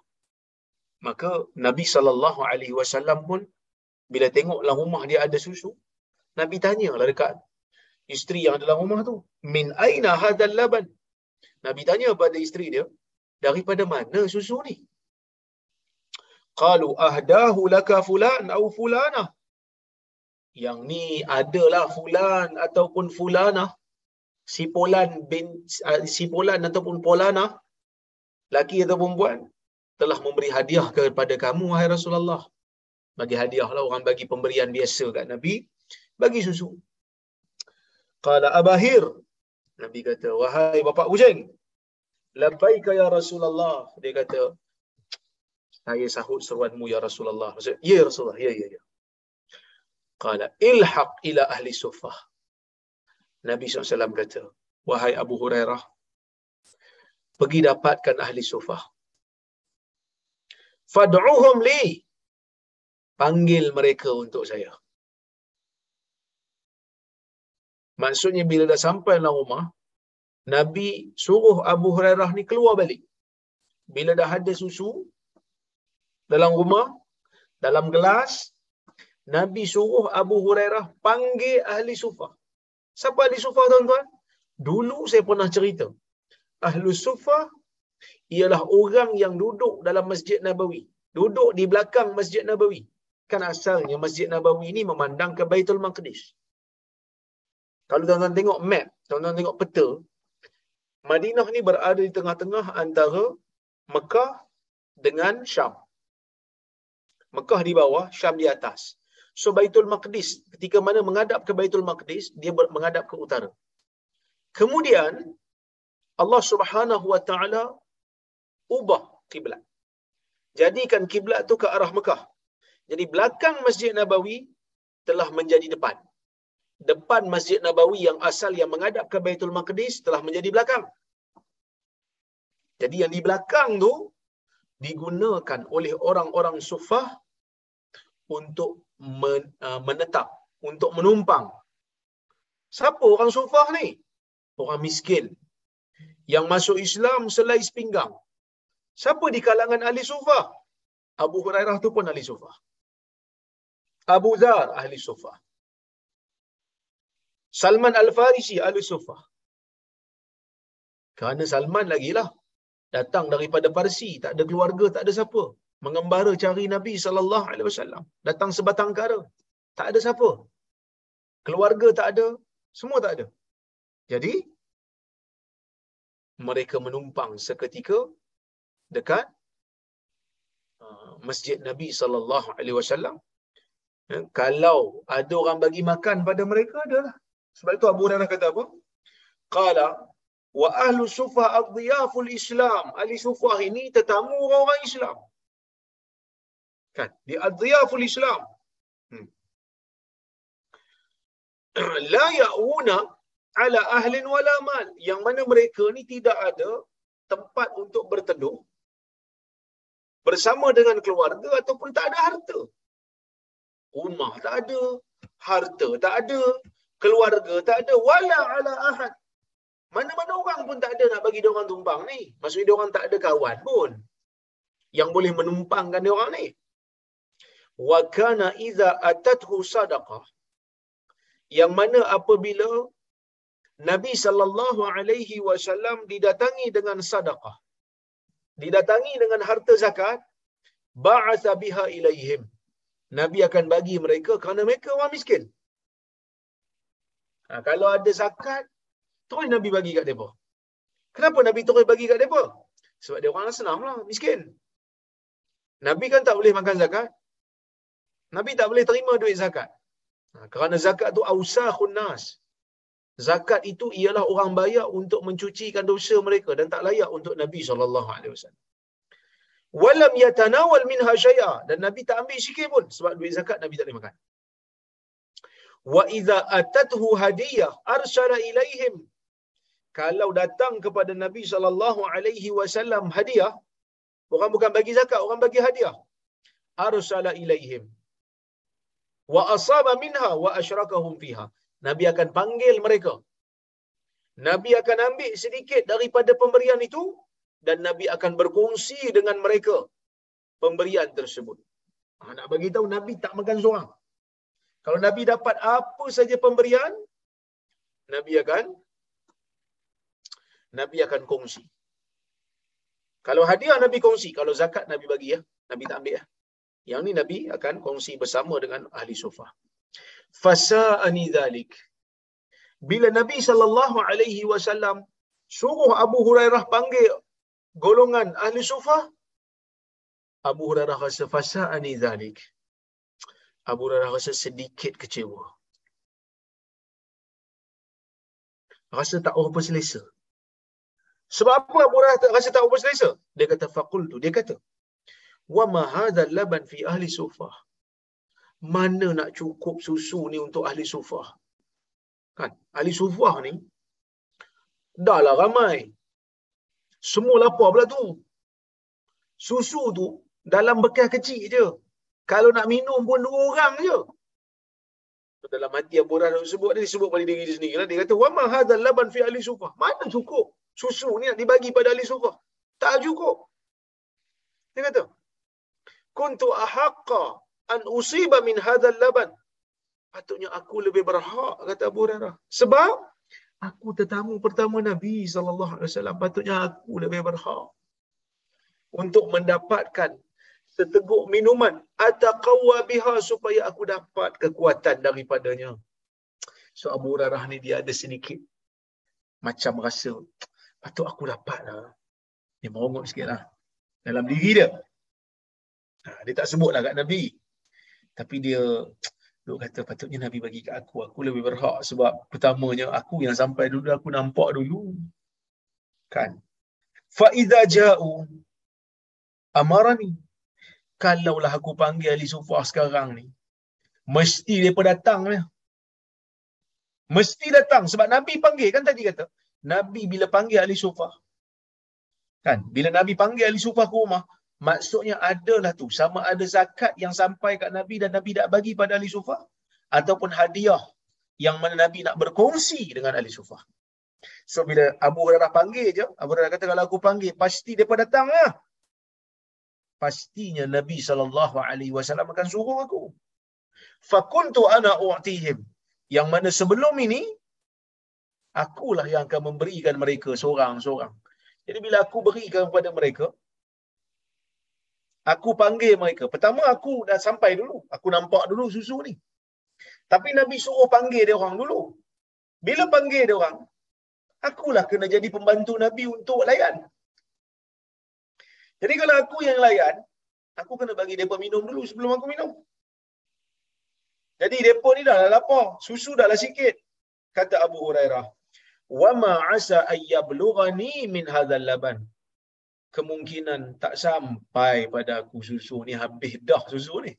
Maka Nabi sallallahu alaihi wasallam pun bila tengok dalam rumah dia ada susu, Nabi tanya lah dekat isteri yang dalam rumah tu, "Min aina hadzal laban?" Nabi tanya pada isteri dia, "Daripada mana susu ni?" Qalu ahdahu laka fulan au fulana. Yang ni adalah fulan ataupun fulana. Si Polan bin si Polan ataupun Polana laki atau perempuan telah memberi hadiah kepada kamu wahai Rasulullah. Bagi hadiah lah orang bagi pemberian biasa kat Nabi, bagi susu. Qala Abahir. Nabi kata, wahai bapa kucing. Labbaika ya Rasulullah. Dia kata, saya sahut seruanmu ya Rasulullah. Maksud, ya Rasulullah, ya, ya, ya. Qala, ilhaq ila ahli sufah. Nabi SAW kata, wahai Abu Hurairah, pergi dapatkan ahli sufah. Fad'uhum li. Panggil mereka untuk saya. Maksudnya bila dah sampai dalam rumah, Nabi suruh Abu Hurairah ni keluar balik. Bila dah ada susu dalam rumah, dalam gelas, Nabi suruh Abu Hurairah panggil ahli sufah. Siapa ahli sufah tuan-tuan? Dulu saya pernah cerita. Ahli sufah ialah orang yang duduk dalam Masjid Nabawi. Duduk di belakang Masjid Nabawi. Kan asalnya Masjid Nabawi ini memandang ke Baitul Maqdis. Kalau tuan-tuan tengok map, tuan-tuan tengok peta, Madinah ni berada di tengah-tengah antara Mekah dengan Syam. Mekah di bawah, Syam di atas. So Baitul Maqdis, ketika mana menghadap ke Baitul Maqdis, dia menghadap ke utara. Kemudian, Allah Subhanahu Wa Taala ubah kiblat. Jadikan kiblat tu ke arah Mekah. Jadi belakang Masjid Nabawi telah menjadi depan. Depan Masjid Nabawi yang asal yang menghadap ke Baitul Maqdis telah menjadi belakang. Jadi yang di belakang tu digunakan oleh orang-orang sufah untuk uh, menetap, untuk menumpang. Siapa orang sufah ni? Orang miskin. Yang masuk Islam selai sepinggang. Siapa di kalangan ahli sufah? Abu Hurairah tu pun ahli sufah. Abu Zar ahli sufah. Salman Al-Farisi ahli sufah. Kerana Salman lagi lah datang daripada Parsi, tak ada keluarga, tak ada siapa. Mengembara cari Nabi sallallahu alaihi wasallam. Datang sebatang kara. Tak ada siapa. Keluarga tak ada, semua tak ada. Jadi mereka menumpang seketika dekat uh, masjid Nabi sallallahu alaihi wasallam. Ya, kalau ada orang bagi makan pada mereka adalah sebab itu Abu Hurairah kata apa? Qala wa ahlu sufah adhiyaful islam. Ahli sufah ini tetamu orang-orang Islam. Kan? Di adhiyaful islam. Hmm. la ya'una ala ahlin wala mal. Yang mana mereka ni tidak ada tempat untuk berteduh bersama dengan keluarga ataupun tak ada harta. Rumah tak ada harta tak ada keluarga tak ada wala ala ahad. Mana-mana orang pun tak ada nak bagi dia orang tumpang ni. Maksudnya dia orang tak ada kawan pun yang boleh menumpangkan dia orang ni. Wa kana idza atathu sadaqah. Yang mana apabila Nabi sallallahu alaihi wasallam didatangi dengan sedekah. Didatangi dengan harta zakat, ba'atha biha ilaihim. Nabi akan bagi mereka kerana mereka orang miskin. Ha, kalau ada zakat, terus Nabi bagi kat mereka. Kenapa Nabi terus bagi kat mereka? Sebab dia orang senang lah, miskin. Nabi kan tak boleh makan zakat. Nabi tak boleh terima duit zakat. Ha, kerana zakat tu awsahun nas. Zakat itu ialah orang bayar untuk mencucikan dosa mereka dan tak layak untuk Nabi sallallahu alaihi wasallam. Walam yatanawal minha syai'a dan Nabi tak ambil sikit pun sebab duit zakat Nabi tak boleh makan. Wa idza atathu hadiyah arsala ilaihim. Kalau datang kepada Nabi sallallahu alaihi wasallam hadiah, orang bukan bagi zakat, orang bagi hadiah. Arsala ilaihim. Wa asaba minha wa asyrakahum fiha. Nabi akan panggil mereka. Nabi akan ambil sedikit daripada pemberian itu dan Nabi akan berkongsi dengan mereka pemberian tersebut. Ha, nak bagi tahu Nabi tak makan seorang. Kalau Nabi dapat apa saja pemberian, Nabi akan Nabi akan kongsi. Kalau hadiah Nabi kongsi, kalau zakat Nabi bagi ya, Nabi tak ambil ya. Yang ni Nabi akan kongsi bersama dengan ahli sufah fasa'ani dhalik. Bila Nabi sallallahu alaihi wasallam suruh Abu Hurairah panggil golongan ahli sufah, Abu Hurairah rasa fasa'ani dhalik. Abu Hurairah rasa sedikit kecewa. Rasa tak apa selesa. Sebab apa Abu Hurairah rasa tak apa selesa? Dia kata faqultu, dia kata, "Wa ma hadzal laban fi ahli sufah?" Mana nak cukup susu ni untuk ahli sufah? Kan? Ahli sufah ni, dah lah ramai. Semua lapar pula tu. Susu tu, dalam bekas kecil je. Kalau nak minum pun dua orang je. Dalam hati Abu Hurairah sebut dia sebut pada diri dia sendiri lah. Dia kata, "Wa ma hadzal laban fi ahli sufah?" Mana cukup susu ni nak dibagi pada ahli sufah? Tak cukup. Dia kata, "Kuntu ahaqqa an usiba min hadzal laban. Patutnya aku lebih berhak kata Abu Hurairah. Sebab aku tetamu pertama Nabi sallallahu alaihi wasallam. Patutnya aku lebih berhak untuk mendapatkan seteguk minuman ataqwa biha supaya aku dapat kekuatan daripadanya. So Abu Hurairah ni dia ada sedikit macam rasa patut aku dapatlah. Dia merongok sikitlah dalam diri dia. Ha, dia tak sebutlah kat Nabi. Tapi dia duk kata patutnya Nabi bagi kat aku. Aku lebih berhak sebab pertamanya aku yang sampai dulu aku nampak dulu. Kan? Fa idza ja'u amarani. Kalaulah aku panggil ahli sufah sekarang ni, mesti depa datang ni. Mesti datang sebab Nabi panggil kan tadi kata. Nabi bila panggil ahli sufah. Kan? Bila Nabi panggil ahli sufah ke rumah, maksudnya adalah tu sama ada zakat yang sampai kat Nabi dan Nabi tak bagi pada ahli sufah ataupun hadiah yang mana Nabi nak berkongsi dengan ahli sufah. So bila Abu Hurairah panggil je, Abu Hurairah kata kalau aku panggil pasti depa datang lah. Pastinya Nabi wasallam akan suruh aku. Fakuntu ana u'tihim. Yang mana sebelum ini akulah yang akan memberikan mereka seorang-seorang. Jadi bila aku berikan kepada mereka, aku panggil mereka. Pertama aku dah sampai dulu. Aku nampak dulu susu ni. Tapi Nabi suruh panggil dia orang dulu. Bila panggil dia orang, akulah kena jadi pembantu Nabi untuk layan. Jadi kalau aku yang layan, aku kena bagi mereka minum dulu sebelum aku minum. Jadi mereka ni dah lah lapar. Susu dah lah sikit. Kata Abu Hurairah. وَمَا عَسَىٰ أَيَّ بْلُغَنِي مِنْ هَذَا اللَّبَنِ Kemungkinan tak sampai pada aku susu ni. Habis dah susu ni.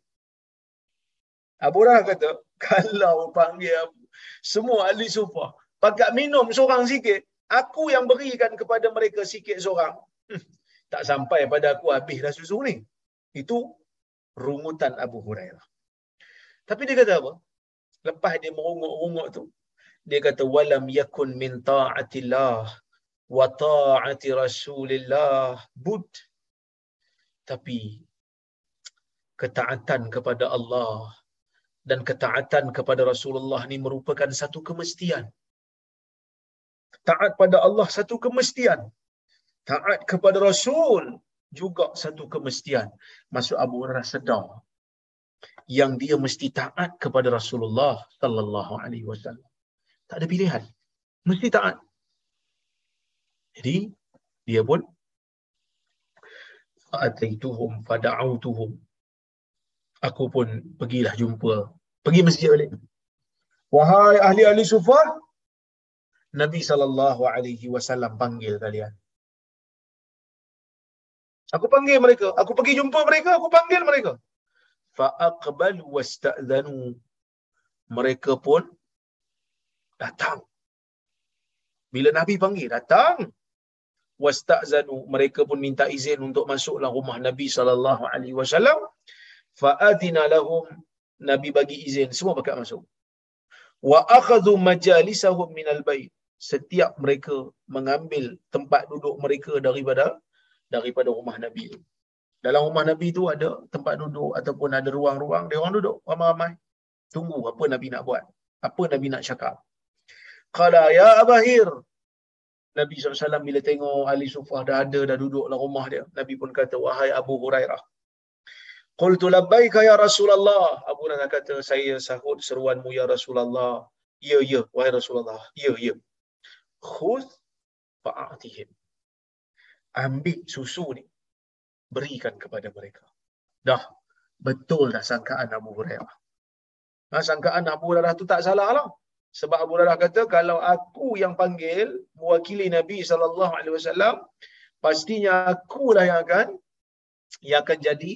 Abu Hurairah kata, kalau panggil Abu, semua ahli sufa, pakat minum seorang sikit, aku yang berikan kepada mereka sikit seorang. Hmm, tak sampai pada aku habis dah susu ni. Itu rungutan Abu Hurairah. Tapi dia kata apa? Lepas dia merunguk-runguk tu, dia kata walam yakun min ta'atillah wa ta'ati rasulillah bud. Tapi ketaatan kepada Allah dan ketaatan kepada Rasulullah ni merupakan satu kemestian. Taat pada Allah satu kemestian. Taat kepada Rasul juga satu kemestian. Masuk Abu Hurairah sedar yang dia mesti taat kepada Rasulullah sallallahu alaihi wasallam. Tak ada pilihan. Mesti taat. Jadi dia pun fa'ataituhum fada'autuhum. Aku pun pergilah jumpa. Pergi masjid balik. Wahai ahli-ahli sufah, Nabi sallallahu alaihi wasallam panggil kalian. Aku panggil mereka, aku pergi jumpa mereka, aku panggil mereka fa aqbalu wasta'dhanu mereka pun datang bila nabi panggil datang wasta'zanu mereka pun minta izin untuk masuklah rumah nabi sallallahu alaihi wasallam fa adina lahum nabi bagi izin semua pakat masuk wa akhadhu majalisahum minal bait setiap mereka mengambil tempat duduk mereka daripada daripada rumah nabi dalam rumah Nabi tu ada tempat duduk ataupun ada ruang-ruang, dia orang duduk ramai-ramai. Tunggu apa Nabi nak buat. Apa Nabi nak cakap. Qala ya Abahir. Nabi SAW bila tengok Ali Sufah dah ada, dah duduk dalam rumah dia. Nabi pun kata, wahai Abu Hurairah. Qultu labbaika ya Rasulullah. Abu Hurairah kata, saya sahut seruanmu ya Rasulullah. Ya, ya, wahai Rasulullah. Ya, ya. Khuz fa'atihim. Ambil susu ni berikan kepada mereka. Dah betul dah sangkaan Abu Hurairah. Ha, sangkaan Abu Hurairah tu tak salah lah. Sebab Abu Hurairah kata kalau aku yang panggil mewakili Nabi sallallahu alaihi wasallam pastinya akulah yang akan yang akan jadi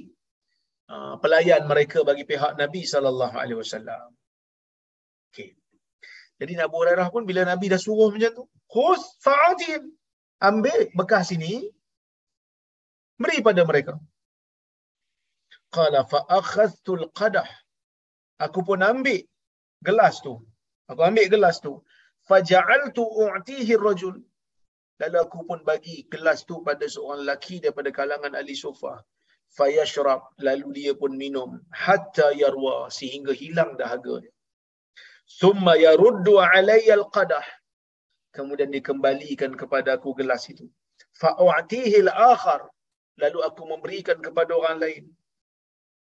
uh, pelayan mereka bagi pihak Nabi sallallahu alaihi wasallam. Okey. Jadi Abu Hurairah pun bila Nabi dah suruh macam tu, khus fa'atin. Ambil bekas ini, beri pada mereka qala fa akhadhtu qadah aku pun ambil gelas tu aku ambil gelas tu. Faja'altu u'tihi rajul. Lalu aku pun bagi gelas tu pada seorang lelaki daripada kalangan ahli sufa fayashrab. Lalu dia pun minum. Hatta yarwa. Sehingga hilang dahaga dia. Summa yaruddu alayya alqadah kemudian dikembalikan kepada aku gelas itu. Fa'u'tihi al-akhar lalu aku memberikan kepada orang lain.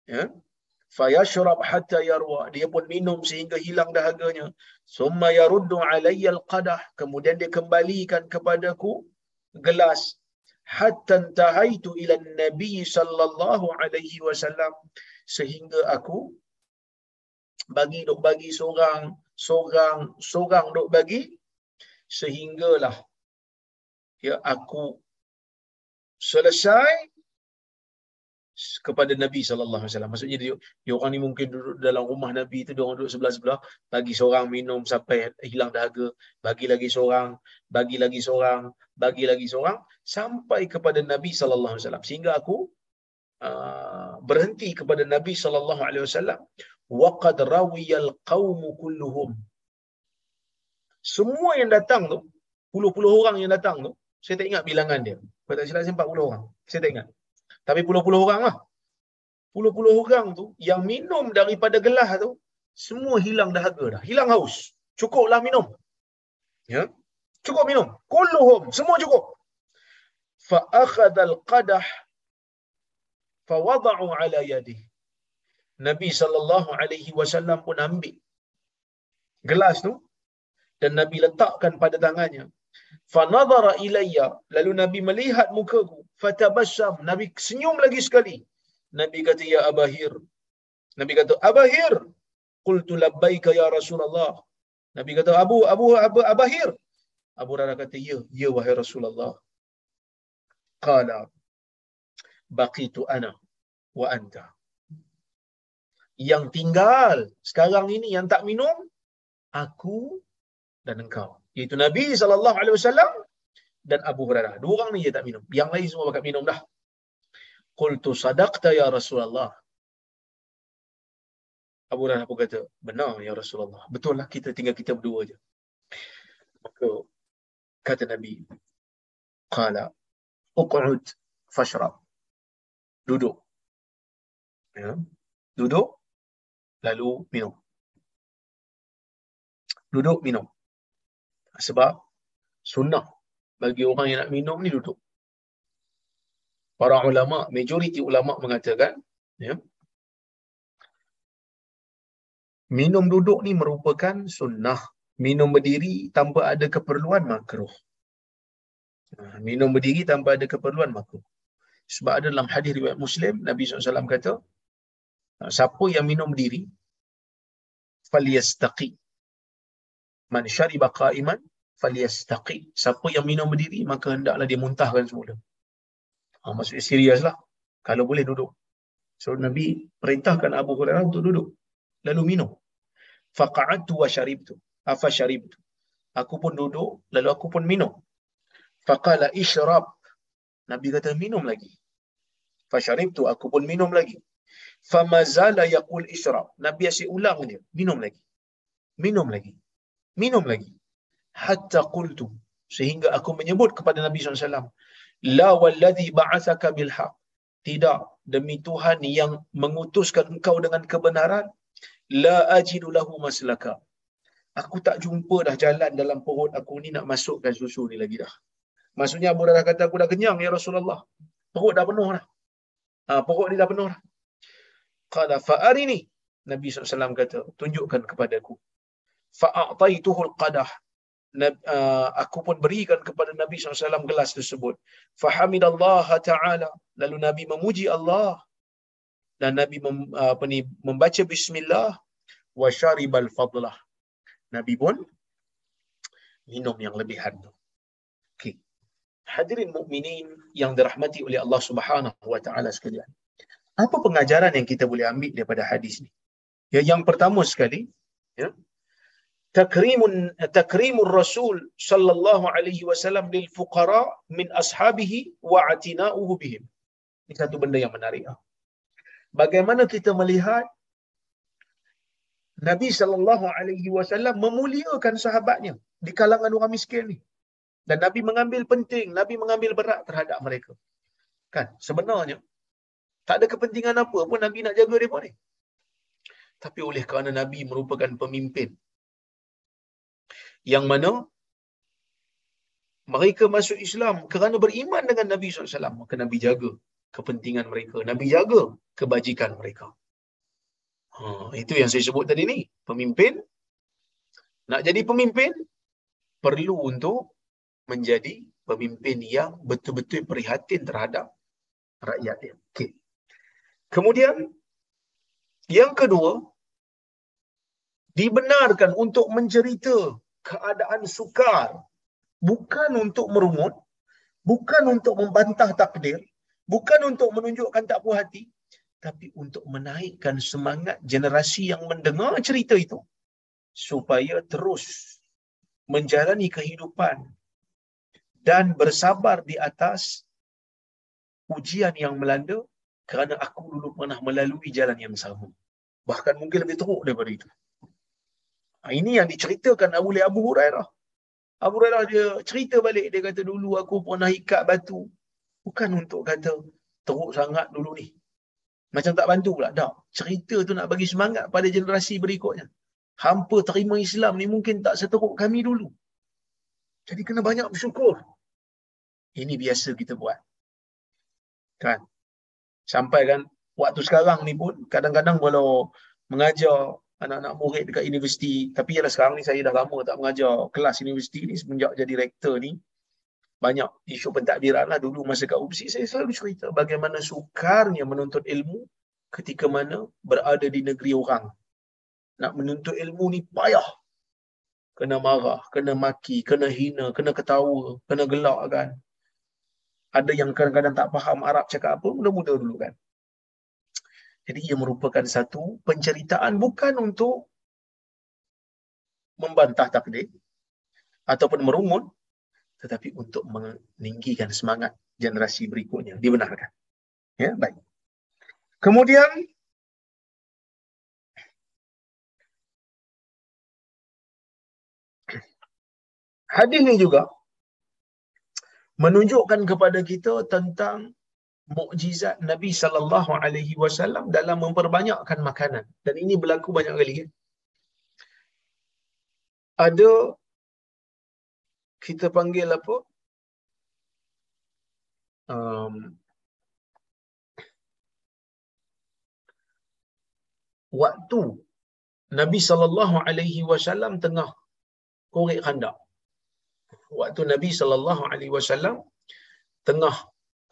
Ya fayashrab hatta yarwa. Dia pun minum sehingga hilang dahaganya. Summa yaruddu alayya alqadah kemudian dia kembalikan kepadaku gelas. Hatta tahaitu ila nabi sallallahu alaihi wasallam. Sehingga aku bagi dok bagi seorang seorang seorang dok bagi. Sehinggalah ya aku selesai kepada Nabi sallallahu alaihi wasallam. Maksudnya dia, dia orang ni mungkin duduk dalam rumah Nabi tu dia orang duduk sebelah-sebelah, bagi seorang minum sampai hilang dahaga, bagi lagi seorang, bagi lagi seorang, bagi lagi seorang sampai kepada Nabi sallallahu alaihi wasallam sehingga aku uh, berhenti kepada Nabi sallallahu alaihi wasallam wa qad rawiyal qaum kulluhum semua yang datang tu puluh-puluh orang yang datang tu saya tak ingat bilangan dia kalau tak silap saya 40 orang. Saya tak ingat. Tapi puluh-puluh orang lah. Puluh-puluh orang tu yang minum daripada gelas tu semua hilang dahaga dah. Hilang haus. Cukuplah minum. Ya. Cukup minum. Kulluhum. Semua cukup. Fa'akhadha al-qadah fawada'u ala yadih. Nabi sallallahu alaihi wasallam pun ambil gelas tu dan Nabi letakkan pada tangannya Fanadhara ilayya. Lalu Nabi melihat mukaku. Fatabassam. Nabi senyum lagi sekali. Nabi kata, Ya Abahir. Nabi kata, Abahir. Qultu labbaika ya Rasulullah. Nabi kata, Abu, Abu, Abu Abahir. Abu Hurairah kata, Ya, ya wahai Rasulullah. Qala, baqitu ana wa anta. Yang tinggal sekarang ini yang tak minum, aku dan engkau. Iaitu Nabi SAW dan Abu Hurairah. Dua orang ni je tak minum. Yang lain semua bakal minum dah. Qultu sadaqta ya Rasulullah. Abu Hurairah pun kata, benar ya Rasulullah. Betul lah kita tinggal kita berdua je. Maka kata Nabi, Qala, uq'ud fashrab. Duduk. Ya. Duduk, lalu minum. Duduk, minum. Sebab sunnah bagi orang yang nak minum ni duduk. Para ulama, majoriti ulama mengatakan, ya, minum duduk ni merupakan sunnah. Minum berdiri tanpa ada keperluan makruh. Ha, minum berdiri tanpa ada keperluan makruh. Sebab ada dalam hadis riwayat Muslim, Nabi SAW kata, ha, siapa yang minum berdiri, faliyastaqi. Man syariba qa'iman, faliyastaqi. Siapa yang minum berdiri, maka hendaklah dia muntahkan semula. Ha, maksudnya serius lah. Kalau boleh duduk. So Nabi perintahkan Abu Hurairah untuk duduk. Lalu minum. Faqa'atu wa syaribtu. Afa syaribtu. Aku pun duduk, lalu aku pun minum. Faqala ishrab. Nabi kata minum lagi. Fasyaribtu, aku pun minum lagi. Famazala yaqul ishrab. Nabi asyik ulang dia. Minum lagi. Minum lagi. Minum lagi. Hatta qultu. Sehingga aku menyebut kepada Nabi SAW. La walladhi ba'athaka bilhaq. Tidak. Demi Tuhan yang mengutuskan engkau dengan kebenaran la ajidu lahu maslaka. Aku tak jumpa dah jalan dalam perut aku ni nak masukkan susu ni lagi dah. Maksudnya Abu Hurairah kata aku dah kenyang ya Rasulullah. Perut dah penuh dah. Ha, perut ni dah penuh dah. Qala fa'arini. Nabi SAW kata, tunjukkan kepadaku. Fa'a'taituhu al-qadah. Uh, aku pun berikan kepada Nabi SAW gelas tersebut. Fahamidallah ta'ala. Lalu Nabi memuji Allah dan Nabi mem, apa ni membaca bismillah wa syaribal fadlah. Nabi pun minum yang lebihan tu. Okey. Hadirin mukminin yang dirahmati oleh Allah Subhanahu wa taala sekalian. Apa pengajaran yang kita boleh ambil daripada hadis ni? Ya, yang pertama sekali, ya. Takrimun takrimur Rasul sallallahu alaihi wasallam lil fuqara min ashabihi wa atina'uhu bihim. Ini satu benda yang menarik. Bagaimana kita melihat Nabi sallallahu alaihi wasallam memuliakan sahabatnya di kalangan orang miskin ni. Dan Nabi mengambil penting, Nabi mengambil berat terhadap mereka. Kan? Sebenarnya tak ada kepentingan apa pun Nabi nak jaga mereka ni. Tapi oleh kerana Nabi merupakan pemimpin yang mana mereka masuk Islam kerana beriman dengan Nabi SAW. Maka Nabi jaga kepentingan mereka. Nabi jaga kebajikan mereka. Ha, itu yang saya sebut tadi ni. Pemimpin, nak jadi pemimpin, perlu untuk menjadi pemimpin yang betul-betul prihatin terhadap rakyat dia. Okay. Kemudian, yang kedua, dibenarkan untuk mencerita keadaan sukar. Bukan untuk merumut, bukan untuk membantah takdir, bukan untuk menunjukkan tak puas hati tapi untuk menaikkan semangat generasi yang mendengar cerita itu supaya terus menjalani kehidupan dan bersabar di atas ujian yang melanda kerana aku dulu pernah melalui jalan yang sama. Bahkan mungkin lebih teruk daripada itu ini yang diceritakan oleh Abu Hurairah Abu Hurairah dia cerita balik dia kata dulu aku pernah ikat batu Bukan untuk kata teruk sangat dulu ni. Macam tak bantu pula. Tak. Cerita tu nak bagi semangat pada generasi berikutnya. Hampa terima Islam ni mungkin tak seteruk kami dulu. Jadi kena banyak bersyukur. Ini biasa kita buat. Kan? Sampai kan waktu sekarang ni pun kadang-kadang kalau mengajar anak-anak murid dekat universiti. Tapi ialah sekarang ni saya dah lama tak mengajar kelas universiti ni semenjak jadi rektor ni. Banyak isu pentadbiran lah dulu masa kat UPSI saya selalu cerita bagaimana sukarnya menuntut ilmu ketika mana berada di negeri orang. Nak menuntut ilmu ni payah. Kena marah, kena maki, kena hina, kena ketawa, kena gelak kan. Ada yang kadang-kadang tak faham Arab cakap apa, muda-muda dulu kan. Jadi ia merupakan satu penceritaan bukan untuk membantah takdir ataupun merungut tetapi untuk meninggikan semangat generasi berikutnya dibenarkan. Ya, baik. Kemudian hadis ini juga menunjukkan kepada kita tentang mukjizat Nabi sallallahu alaihi wasallam dalam memperbanyakkan makanan dan ini berlaku banyak kali kan. Ada kita panggil apa? Um, waktu Nabi sallallahu alaihi wasallam tengah korek khandak. Waktu Nabi sallallahu alaihi wasallam tengah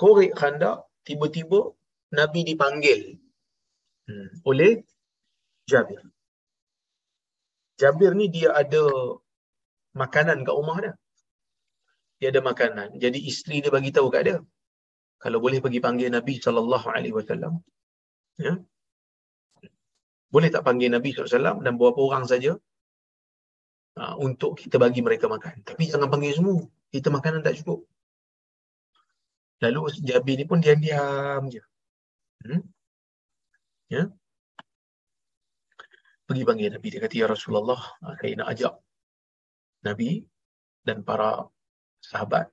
korek khandak tiba-tiba Nabi dipanggil hmm, oleh Jabir. Jabir ni dia ada makanan kat rumah dia. Dia ada makanan. Jadi isteri dia bagi tahu kat dia. Kalau boleh pergi panggil Nabi sallallahu alaihi wasallam. Ya. Boleh tak panggil Nabi SAW dan beberapa orang saja uh, untuk kita bagi mereka makan. Tapi jangan panggil semua. Kita makanan tak cukup. Lalu Jabir ni pun diam-diam je. Hmm? Ya. Pergi panggil Nabi. Dia kata, Ya Rasulullah, ah, saya nak ajak Nabi dan para sahabat.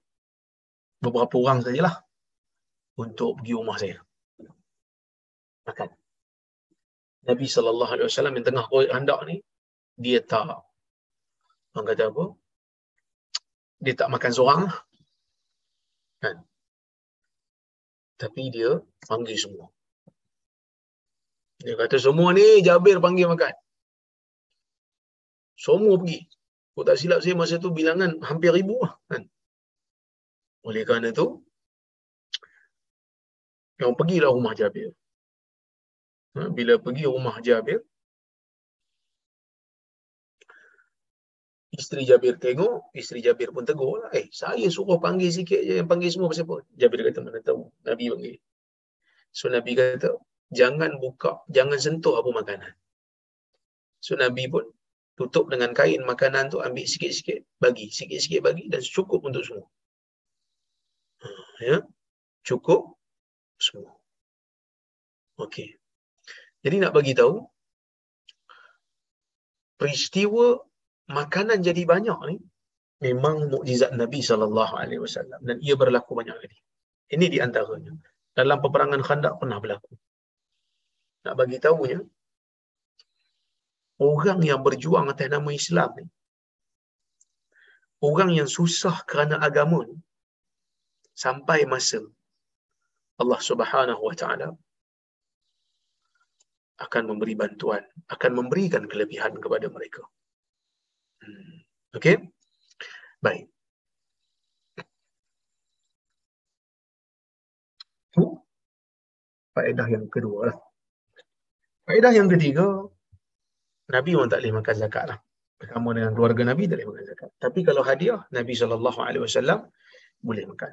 Beberapa orang sajalah untuk pergi rumah saya. Makan. Nabi sallallahu alaihi wasallam yang tengah korek handak ni dia tak orang kata apa dia tak makan seorang lah. kan tapi dia panggil semua. Dia kata semua ni Jabir panggil makan. Semua pergi. Kau tak silap saya masa tu bilangan hampir ribu lah kan? Oleh kerana tu yang pergilah rumah Jabir. Ha, bila pergi rumah Jabir isteri Jabir tengok isteri Jabir pun tegur lah. Eh saya suruh panggil sikit je yang panggil semua pasal apa? Jabir kata mana tahu? Nabi panggil. So Nabi kata jangan buka jangan sentuh apa makanan. So Nabi pun tutup dengan kain makanan tu ambil sikit-sikit bagi sikit-sikit bagi dan cukup untuk semua. Ya cukup semua. Okey. Jadi nak bagi tahu peristiwa makanan jadi banyak ni memang mukjizat Nabi sallallahu alaihi wasallam dan ia berlaku banyak kali. Ini di antaranya. Dalam peperangan Khandaq pernah berlaku. Nak bagi tahunya orang yang berjuang atas nama Islam ni orang yang susah kerana agama ni sampai masa Allah Subhanahu wa taala akan memberi bantuan, akan memberikan kelebihan kepada mereka. Okey? Baik. Faedah yang kedua lah. Faedah yang ketiga, Nabi pun tak boleh makan zakat lah. Bersama dengan keluarga Nabi tak boleh makan zakat. Tapi kalau hadiah, Nabi SAW boleh makan.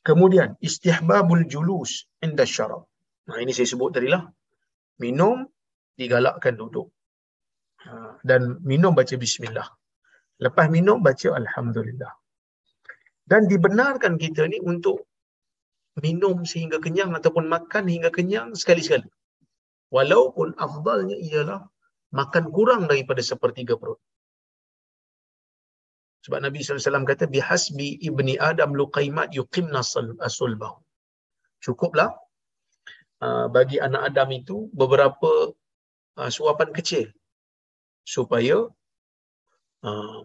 Kemudian, istihbabul julus inda syarab. Nah, ini saya sebut tadi lah minum digalakkan duduk dan minum baca bismillah. Lepas minum baca alhamdulillah. Dan dibenarkan kita ni untuk minum sehingga kenyang ataupun makan hingga kenyang sekali-sekali. Walaupun afdalnya ialah makan kurang daripada sepertiga perut. Sebab Nabi SAW kata bihasbi ibni Adam luqaimat yuqimna sulbahu. Cukuplah Uh, bagi anak Adam itu beberapa uh, suapan kecil supaya uh,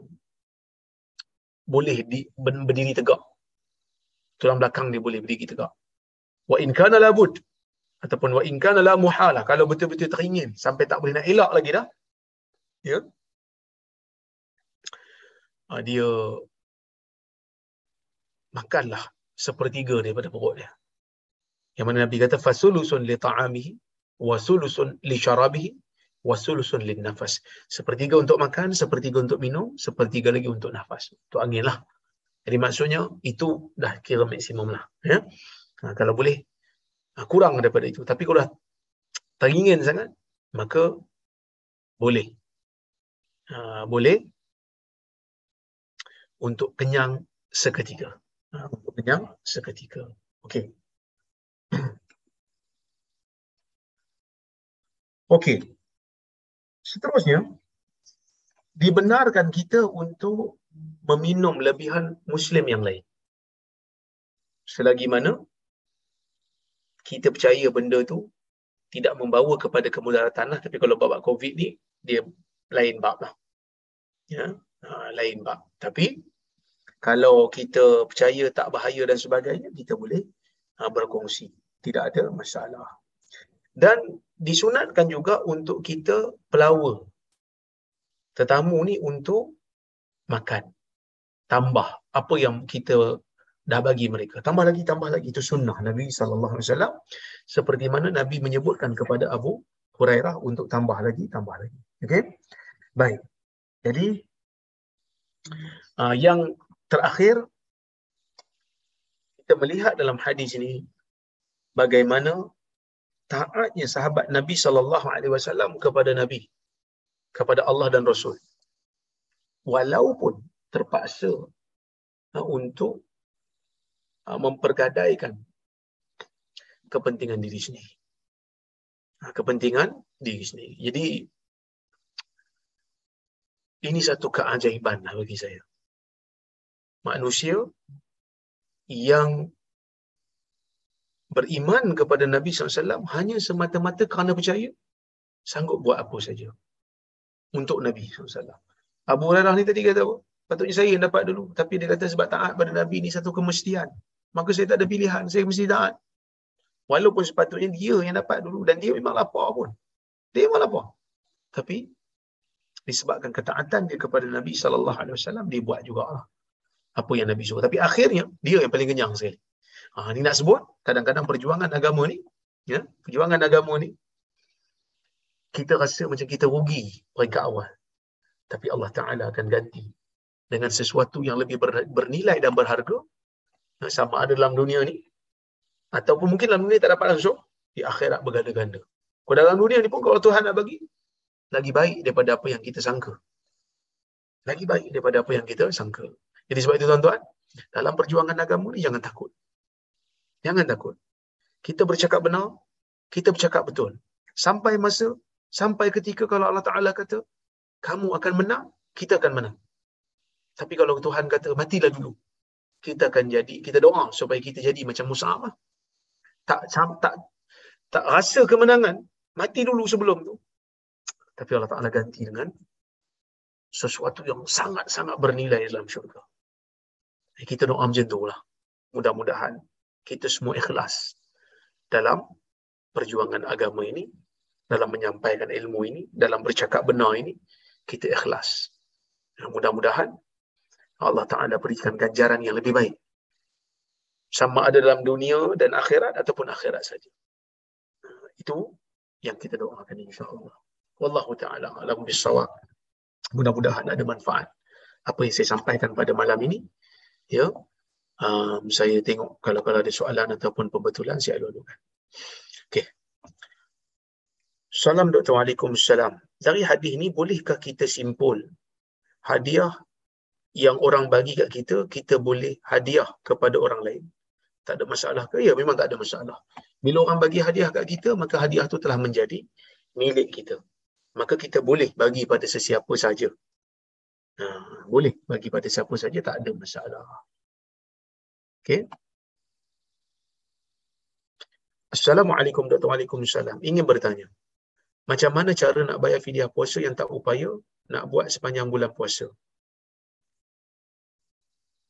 boleh di, berdiri tegak. Tulang belakang dia boleh berdiri tegak. Wa in kana labud ataupun wa in kana la muhalah kalau betul-betul teringin sampai tak boleh nak elak lagi dah ya uh, dia makanlah sepertiga daripada perut dia yang mana Nabi kata fasulusun li ta'amihi wa sulusun li syarabihi wa sulusun lin nafas. Sepertiga untuk makan sepertiga untuk minum sepertiga lagi untuk nafas. Untuk angin lah. Jadi maksudnya itu dah kira maksimum lah ya. Ha, kalau boleh ha, kurang daripada itu. Tapi kalau dah teringin sangat maka boleh. Ha, boleh untuk kenyang seketika. Ha, untuk kenyang seketika. Okey. Okey. Seterusnya, dibenarkan kita untuk meminum lebihan Muslim yang lain. Selagi mana kita percaya benda tu tidak membawa kepada kemudaratan lah. Tapi kalau bab COVID ni, dia lain bab lah. Ya, ha, lain bab. Tapi kalau kita percaya tak bahaya dan sebagainya, kita boleh ha, berkongsi. Tidak ada masalah. Dan disunatkan juga untuk kita pelawa tetamu ni untuk makan. Tambah apa yang kita dah bagi mereka. Tambah lagi, tambah lagi. Itu sunnah Nabi SAW. Seperti mana Nabi menyebutkan kepada Abu Hurairah untuk tambah lagi, tambah lagi. Okay? Baik. Jadi, uh, yang terakhir, kita melihat dalam hadis ini bagaimana taatnya sahabat Nabi sallallahu alaihi wasallam kepada Nabi kepada Allah dan Rasul. Walaupun terpaksa uh, untuk uh, mempergadaikan kepentingan diri sendiri. Uh, kepentingan diri sendiri. Jadi ini satu keajaiban lah bagi saya. Manusia yang beriman kepada Nabi SAW hanya semata-mata kerana percaya sanggup buat apa saja untuk Nabi SAW. Abu Hurairah ni tadi kata? Patutnya saya yang dapat dulu. Tapi dia kata sebab taat pada Nabi ni satu kemestian. Maka saya tak ada pilihan. Saya mesti taat. Walaupun sepatutnya dia yang dapat dulu. Dan dia memang lapar pun. Dia memang lapar. Tapi disebabkan ketaatan dia kepada Nabi SAW, dia buat jugalah apa yang Nabi suruh. Tapi akhirnya, dia yang paling kenyang sekali. Ha, ni nak sebut, kadang-kadang perjuangan agama ni, ya, perjuangan agama ni, kita rasa macam kita rugi peringkat awal. Tapi Allah Ta'ala akan ganti dengan sesuatu yang lebih bernilai dan berharga sama ada dalam dunia ni ataupun mungkin dalam dunia tak dapat langsung di akhirat berganda-ganda. Kalau dalam dunia ni pun kalau Tuhan nak bagi lagi baik daripada apa yang kita sangka. Lagi baik daripada apa yang kita sangka. Jadi sebab itu tuan-tuan, dalam perjuangan agama ni jangan takut. Jangan takut. Kita bercakap benar, kita bercakap betul. Sampai masa, sampai ketika kalau Allah Ta'ala kata, kamu akan menang, kita akan menang. Tapi kalau Tuhan kata, matilah dulu. Kita akan jadi, kita doa supaya kita jadi macam Musa. Lah. Tak, tak, tak rasa kemenangan, mati dulu sebelum tu. Tapi Allah Ta'ala ganti dengan sesuatu yang sangat-sangat bernilai dalam syurga. Kita doa macam tu lah. Mudah-mudahan kita semua ikhlas dalam perjuangan agama ini, dalam menyampaikan ilmu ini, dalam bercakap benar ini, kita ikhlas. Mudah-mudahan Allah Ta'ala berikan ganjaran yang lebih baik. Sama ada dalam dunia dan akhirat ataupun akhirat saja. Itu yang kita doakan insyaAllah. Wallahu ta'ala alam bisawab. Mudah-mudahan ada manfaat. Apa yang saya sampaikan pada malam ini. Ya, um, saya tengok kalau kalau ada soalan ataupun pembetulan saya lalukan. Okey. Salam Dr. Waalaikumsalam. Dari hadis ni bolehkah kita simpul hadiah yang orang bagi kat kita, kita boleh hadiah kepada orang lain? Tak ada masalah ke? Ya, memang tak ada masalah. Bila orang bagi hadiah kat kita, maka hadiah tu telah menjadi milik kita. Maka kita boleh bagi pada sesiapa saja. Ha, boleh bagi pada siapa saja, tak ada masalah. Okay. Assalamualaikum Dr. Waalaikumsalam. Ingin bertanya. Macam mana cara nak bayar fidyah puasa yang tak upaya nak buat sepanjang bulan puasa?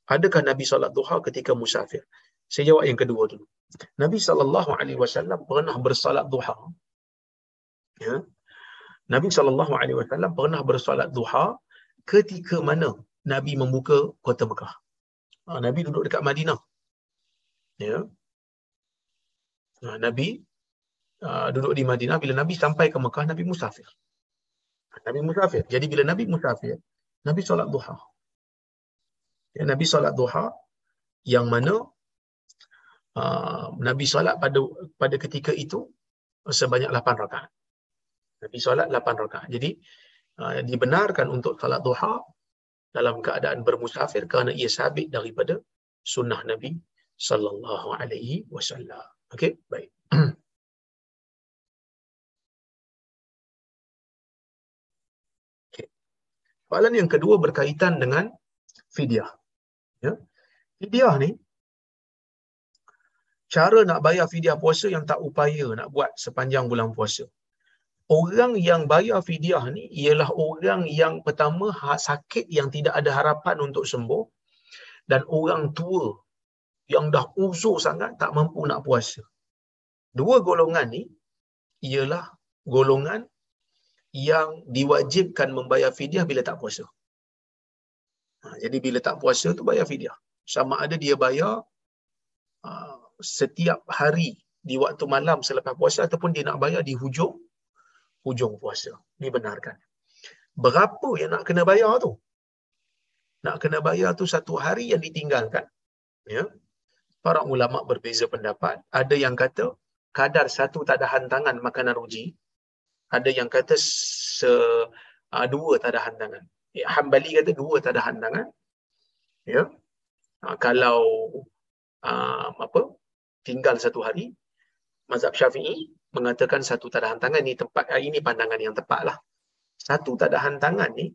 Adakah Nabi salat duha ketika musafir? Saya jawab yang kedua dulu. Nabi sallallahu alaihi wasallam pernah bersalat duha. Ya. Nabi sallallahu alaihi wasallam pernah bersolat duha ketika mana Nabi membuka kota Mekah. Ha, Nabi duduk dekat Madinah. Ya. Ha, Nabi uh, duduk di Madinah bila Nabi sampai ke Mekah Nabi musafir. Nabi musafir. Jadi bila Nabi musafir, Nabi solat duha. Ya, Nabi solat duha yang mana uh, Nabi solat pada pada ketika itu sebanyak 8 rakaat. Nabi solat 8 rakaat. Jadi uh, dibenarkan untuk solat duha dalam keadaan bermusafir kerana ia sabit daripada sunnah Nabi sallallahu alaihi wasallam. Okey, baik. Soalan yang kedua berkaitan dengan fidyah. Ya. Fidyah ni cara nak bayar fidyah puasa yang tak upaya nak buat sepanjang bulan puasa. Orang yang bayar fidyah ni ialah orang yang pertama ha- sakit yang tidak ada harapan untuk sembuh dan orang tua yang dah uzur sangat tak mampu nak puasa. Dua golongan ni ialah golongan yang diwajibkan membayar fidyah bila tak puasa. Ha, jadi bila tak puasa tu bayar fidyah. Sama ada dia bayar uh, setiap hari di waktu malam selepas puasa ataupun dia nak bayar di hujung hujung puasa. Dibenarkan. Berapa yang nak kena bayar tu? Nak kena bayar tu satu hari yang ditinggalkan. Ya. Para ulama berbeza pendapat. Ada yang kata kadar satu tadahan tangan makanan ruji ada yang kata se uh, dua tadahan tangan. Ya, Hambali kata dua tadahan tangan. Ya. Uh, kalau uh, apa? tinggal satu hari, mazhab Syafi'i mengatakan satu tadahan tangan ni tempat uh, ini pandangan yang tepatlah. Satu tadahan tangan ni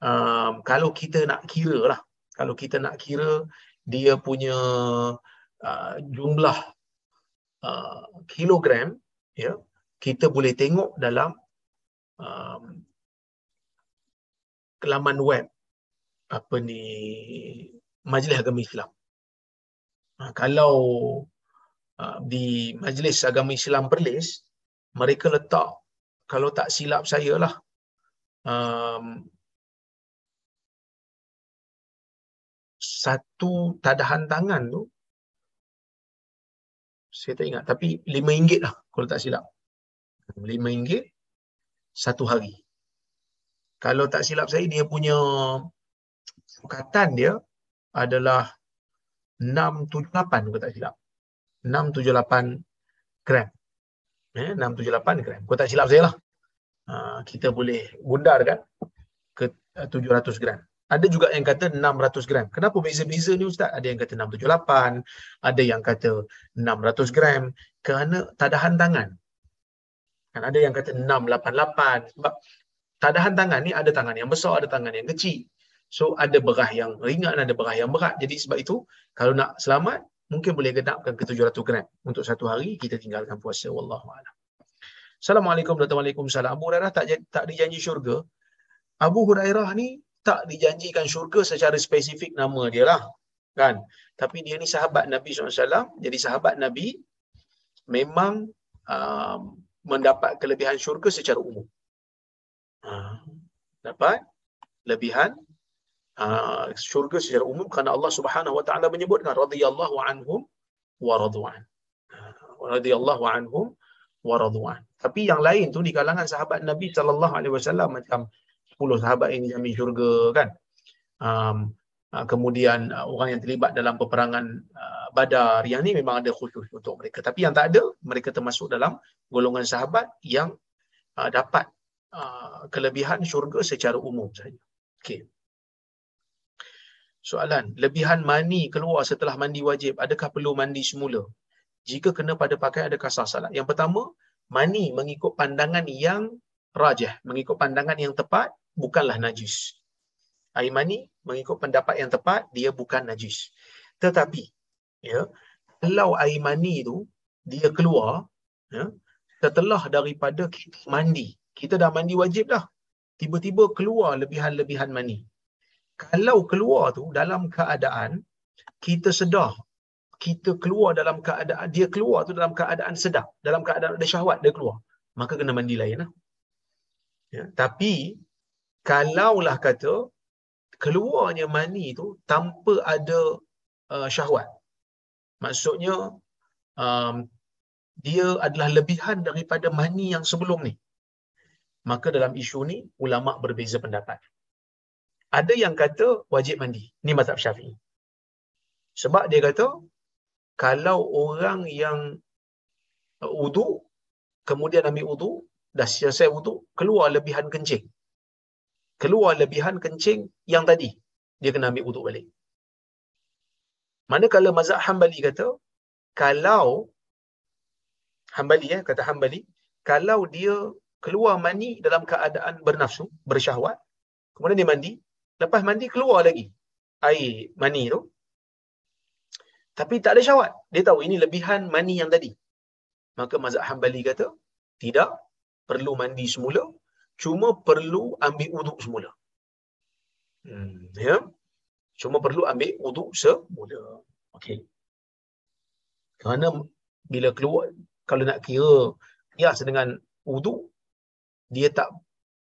um, kalau kita nak kira lah, kalau kita nak kira dia punya jumlah uh, kilogram ya kita boleh tengok dalam um, kelaman web apa ni Majlis Agama Islam. Ha, kalau uh, di Majlis Agama Islam Perlis, mereka letak kalau tak silap saya lah um, satu tadahan tangan tu saya tak ingat tapi RM5 lah kalau tak silap RM5 satu hari. Kalau tak silap saya, dia punya sukatan dia adalah 678 kalau tak silap. 678 gram. Eh, 678 gram. Kalau tak silap saya lah. Uh, kita boleh gundar kan ke 700 gram. Ada juga yang kata 600 gram. Kenapa beza-beza ni Ustaz? Ada yang kata 678, ada yang kata 600 gram. Kerana tadahan tangan. Kan ada yang kata 688 sebab tadahan tangan ni ada tangan yang besar, ada tangan yang kecil. So ada berah yang ringan, ada berah yang berat. Jadi sebab itu kalau nak selamat mungkin boleh genapkan ke 700 gram untuk satu hari kita tinggalkan puasa wallahu a'lam. Assalamualaikum warahmatullahi wabarakatuh. Abu Hurairah tak tak dijanji syurga. Abu Hurairah ni tak dijanjikan syurga secara spesifik nama dia lah. Kan? Tapi dia ni sahabat Nabi SAW. Jadi sahabat Nabi memang um, mendapat kelebihan syurga secara umum. Ha, dapat lebihan uh, syurga secara umum kerana Allah Subhanahu wa taala menyebutkan radhiyallahu anhum wa radwan. Uh, radhiyallahu anhum wa radwan. Tapi yang lain tu di kalangan sahabat Nabi sallallahu alaihi wasallam macam 10 sahabat ini jamin syurga kan. Um, uh, kemudian uh, orang yang terlibat dalam peperangan uh, badar yang ni memang ada khusus untuk mereka. Tapi yang tak ada, mereka termasuk dalam golongan sahabat yang uh, dapat uh, kelebihan syurga secara umum saja. Okey. Soalan, lebihan mani keluar setelah mandi wajib, adakah perlu mandi semula? Jika kena pada pakai adakah sah salat? Yang pertama, mani mengikut pandangan yang rajah, mengikut pandangan yang tepat, bukanlah najis. Air mani mengikut pendapat yang tepat, dia bukan najis. Tetapi, ya kalau air mani tu dia keluar ya setelah daripada kita mandi kita dah mandi wajib dah tiba-tiba keluar lebihan-lebihan mani kalau keluar tu dalam keadaan kita sedar kita keluar dalam keadaan dia keluar tu dalam keadaan sedap dalam keadaan ada syahwat dia keluar maka kena mandi lain lah. Ya, tapi kalaulah kata keluarnya mani tu tanpa ada uh, syahwat. Maksudnya um, dia adalah lebihan daripada mani yang sebelum ni. Maka dalam isu ni ulama berbeza pendapat. Ada yang kata wajib mandi. Ni mazhab Syafi'i. Sebab dia kata kalau orang yang wudu kemudian ambil wudu dah selesai wudu keluar lebihan kencing. Keluar lebihan kencing yang tadi dia kena ambil wudu balik. Manakala mazhab Hambali kata kalau Hambali ya kata Hambali kalau dia keluar mani dalam keadaan bernafsu, bersyahwat, kemudian dia mandi, lepas mandi keluar lagi air mani tu. Tapi tak ada syahwat. Dia tahu ini lebihan mani yang tadi. Maka mazhab Hambali kata, tidak perlu mandi semula, cuma perlu ambil uduk semula. Hmm, ya. Cuma perlu ambil uduk semula. Okey. Kerana bila keluar kalau nak kira kias dengan wudu dia tak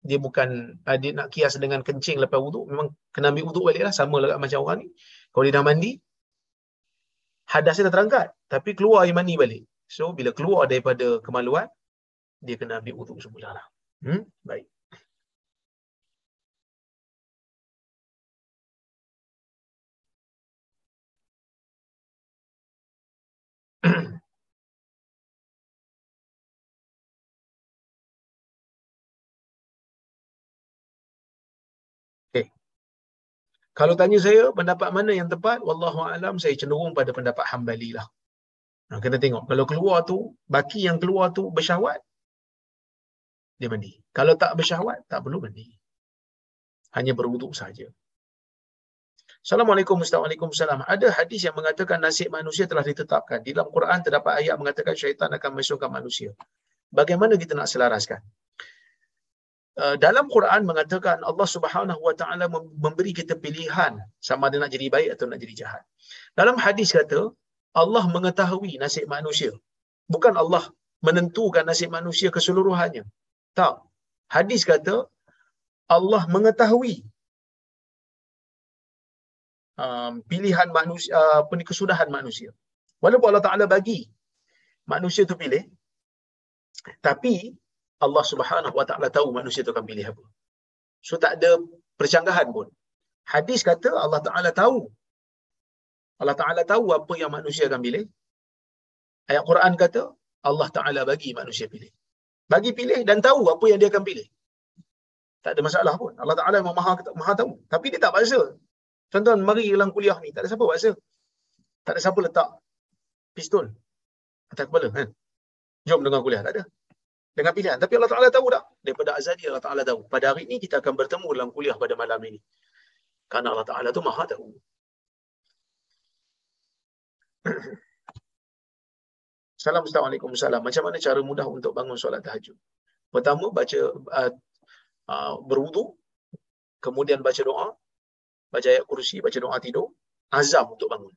dia bukan uh, dia nak kias dengan kencing lepas wudu memang kena ambil wudu baliklah sama lah macam orang ni kalau dia dah mandi hadasnya dah terangkat tapi keluar air mani balik so bila keluar daripada kemaluan dia kena ambil wudu semula lah hmm? baik Kalau tanya saya pendapat mana yang tepat, wallahu alam saya cenderung pada pendapat Hambali lah. Nah, kena tengok kalau keluar tu baki yang keluar tu bersyahwat dia mandi. Kalau tak bersyahwat tak perlu mandi. Hanya berwuduk saja. Assalamualaikum warahmatullahi Ada hadis yang mengatakan nasib manusia telah ditetapkan. Di dalam Quran terdapat ayat mengatakan syaitan akan menyusahkan manusia. Bagaimana kita nak selaraskan? Uh, dalam Quran mengatakan Allah Subhanahu Wa Taala memberi kita pilihan sama ada nak jadi baik atau nak jadi jahat. Dalam hadis kata Allah mengetahui nasib manusia. Bukan Allah menentukan nasib manusia keseluruhannya. Tak. Hadis kata Allah mengetahui um, pilihan manusia uh, apa ni kesudahan manusia. Walaupun Allah Taala bagi manusia tu pilih tapi Allah Subhanahu Wa Taala tahu manusia tu akan pilih apa. So tak ada percanggahan pun. Hadis kata Allah Taala tahu. Allah Taala tahu apa yang manusia akan pilih. Ayat Quran kata Allah Taala bagi manusia pilih. Bagi pilih dan tahu apa yang dia akan pilih. Tak ada masalah pun. Allah Taala memang maha, maha tahu. Tapi dia tak paksa. Tuan-tuan, mari dalam kuliah ni. Tak ada siapa paksa. Tak ada siapa letak pistol atas kepala. Kan? Jom dengar kuliah. Tak ada dengan pilihan. Tapi Allah Ta'ala tahu tak? Daripada azali Allah Ta'ala tahu. Pada hari ini kita akan bertemu dalam kuliah pada malam ini. Karena Allah Ta'ala tu maha tahu. Assalamualaikum salam. Macam mana cara mudah untuk bangun solat tahajud? Pertama baca uh, uh, berwudu, kemudian baca doa, baca ayat kursi, baca doa tidur, azam untuk bangun.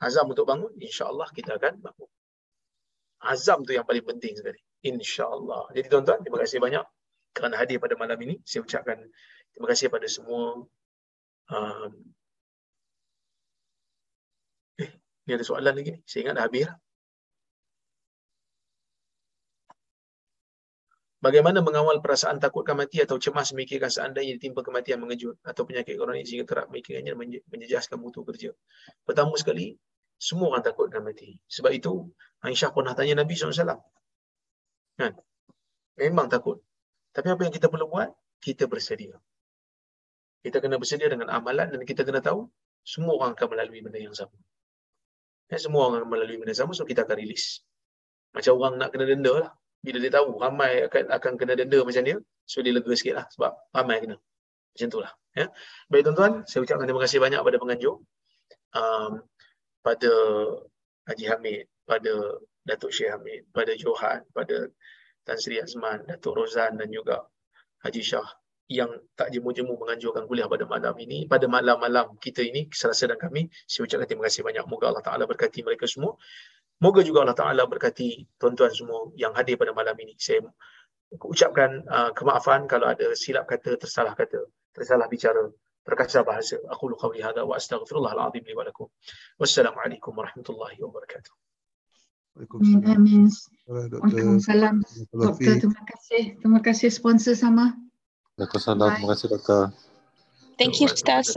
Azam untuk bangun, insya-Allah kita akan bangun. Azam tu yang paling penting sekali insya-Allah. Jadi tuan-tuan, terima kasih banyak kerana hadir pada malam ini. Saya ucapkan terima kasih kepada semua um, eh, ni ada soalan lagi ni. Saya ingat dah habis lah. Bagaimana mengawal perasaan takut mati atau cemas memikirkan seandainya ditimpa kematian mengejut atau penyakit kronik sehingga kerap memikirkannya menjejaskan mutu kerja. Pertama sekali, semua orang takut akan mati. Sebab itu, Aisyah pernah tanya Nabi SAW. Kan? Memang takut. Tapi apa yang kita perlu buat? Kita bersedia. Kita kena bersedia dengan amalan dan kita kena tahu semua orang akan melalui benda yang sama. Ya, semua orang akan melalui benda yang sama, so kita akan rilis. Macam orang nak kena denda lah. Bila dia tahu ramai akan akan kena denda macam dia, so dia lega sikit lah sebab ramai kena. Macam itulah. Ya. Baik tuan-tuan, saya ucapkan terima kasih banyak pada penganjur. Um, pada Haji Hamid, pada Datuk Syekh Hamid, pada Johan, pada Tan Sri Azman, Datuk Rozan dan juga Haji Shah yang tak jemu-jemu menganjurkan kuliah pada malam ini, pada malam-malam kita ini, Selasa dan kami, saya ucapkan terima kasih banyak. Moga Allah Ta'ala berkati mereka semua. Moga juga Allah Ta'ala berkati tuan-tuan semua yang hadir pada malam ini. Saya ucapkan uh, kemaafan kalau ada silap kata, tersalah kata, tersalah bicara, terkasar bahasa. Aku lu qawli hadha wa astaghfirullahal azim li wa lakum. Wassalamualaikum warahmatullahi wabarakatuh. Amin. Waalaikumsalam. Doktor, terima kasih. Terima kasih sponsor sama. Waalaikumsalam. Terima kasih doktor. Thank you, Ustaz.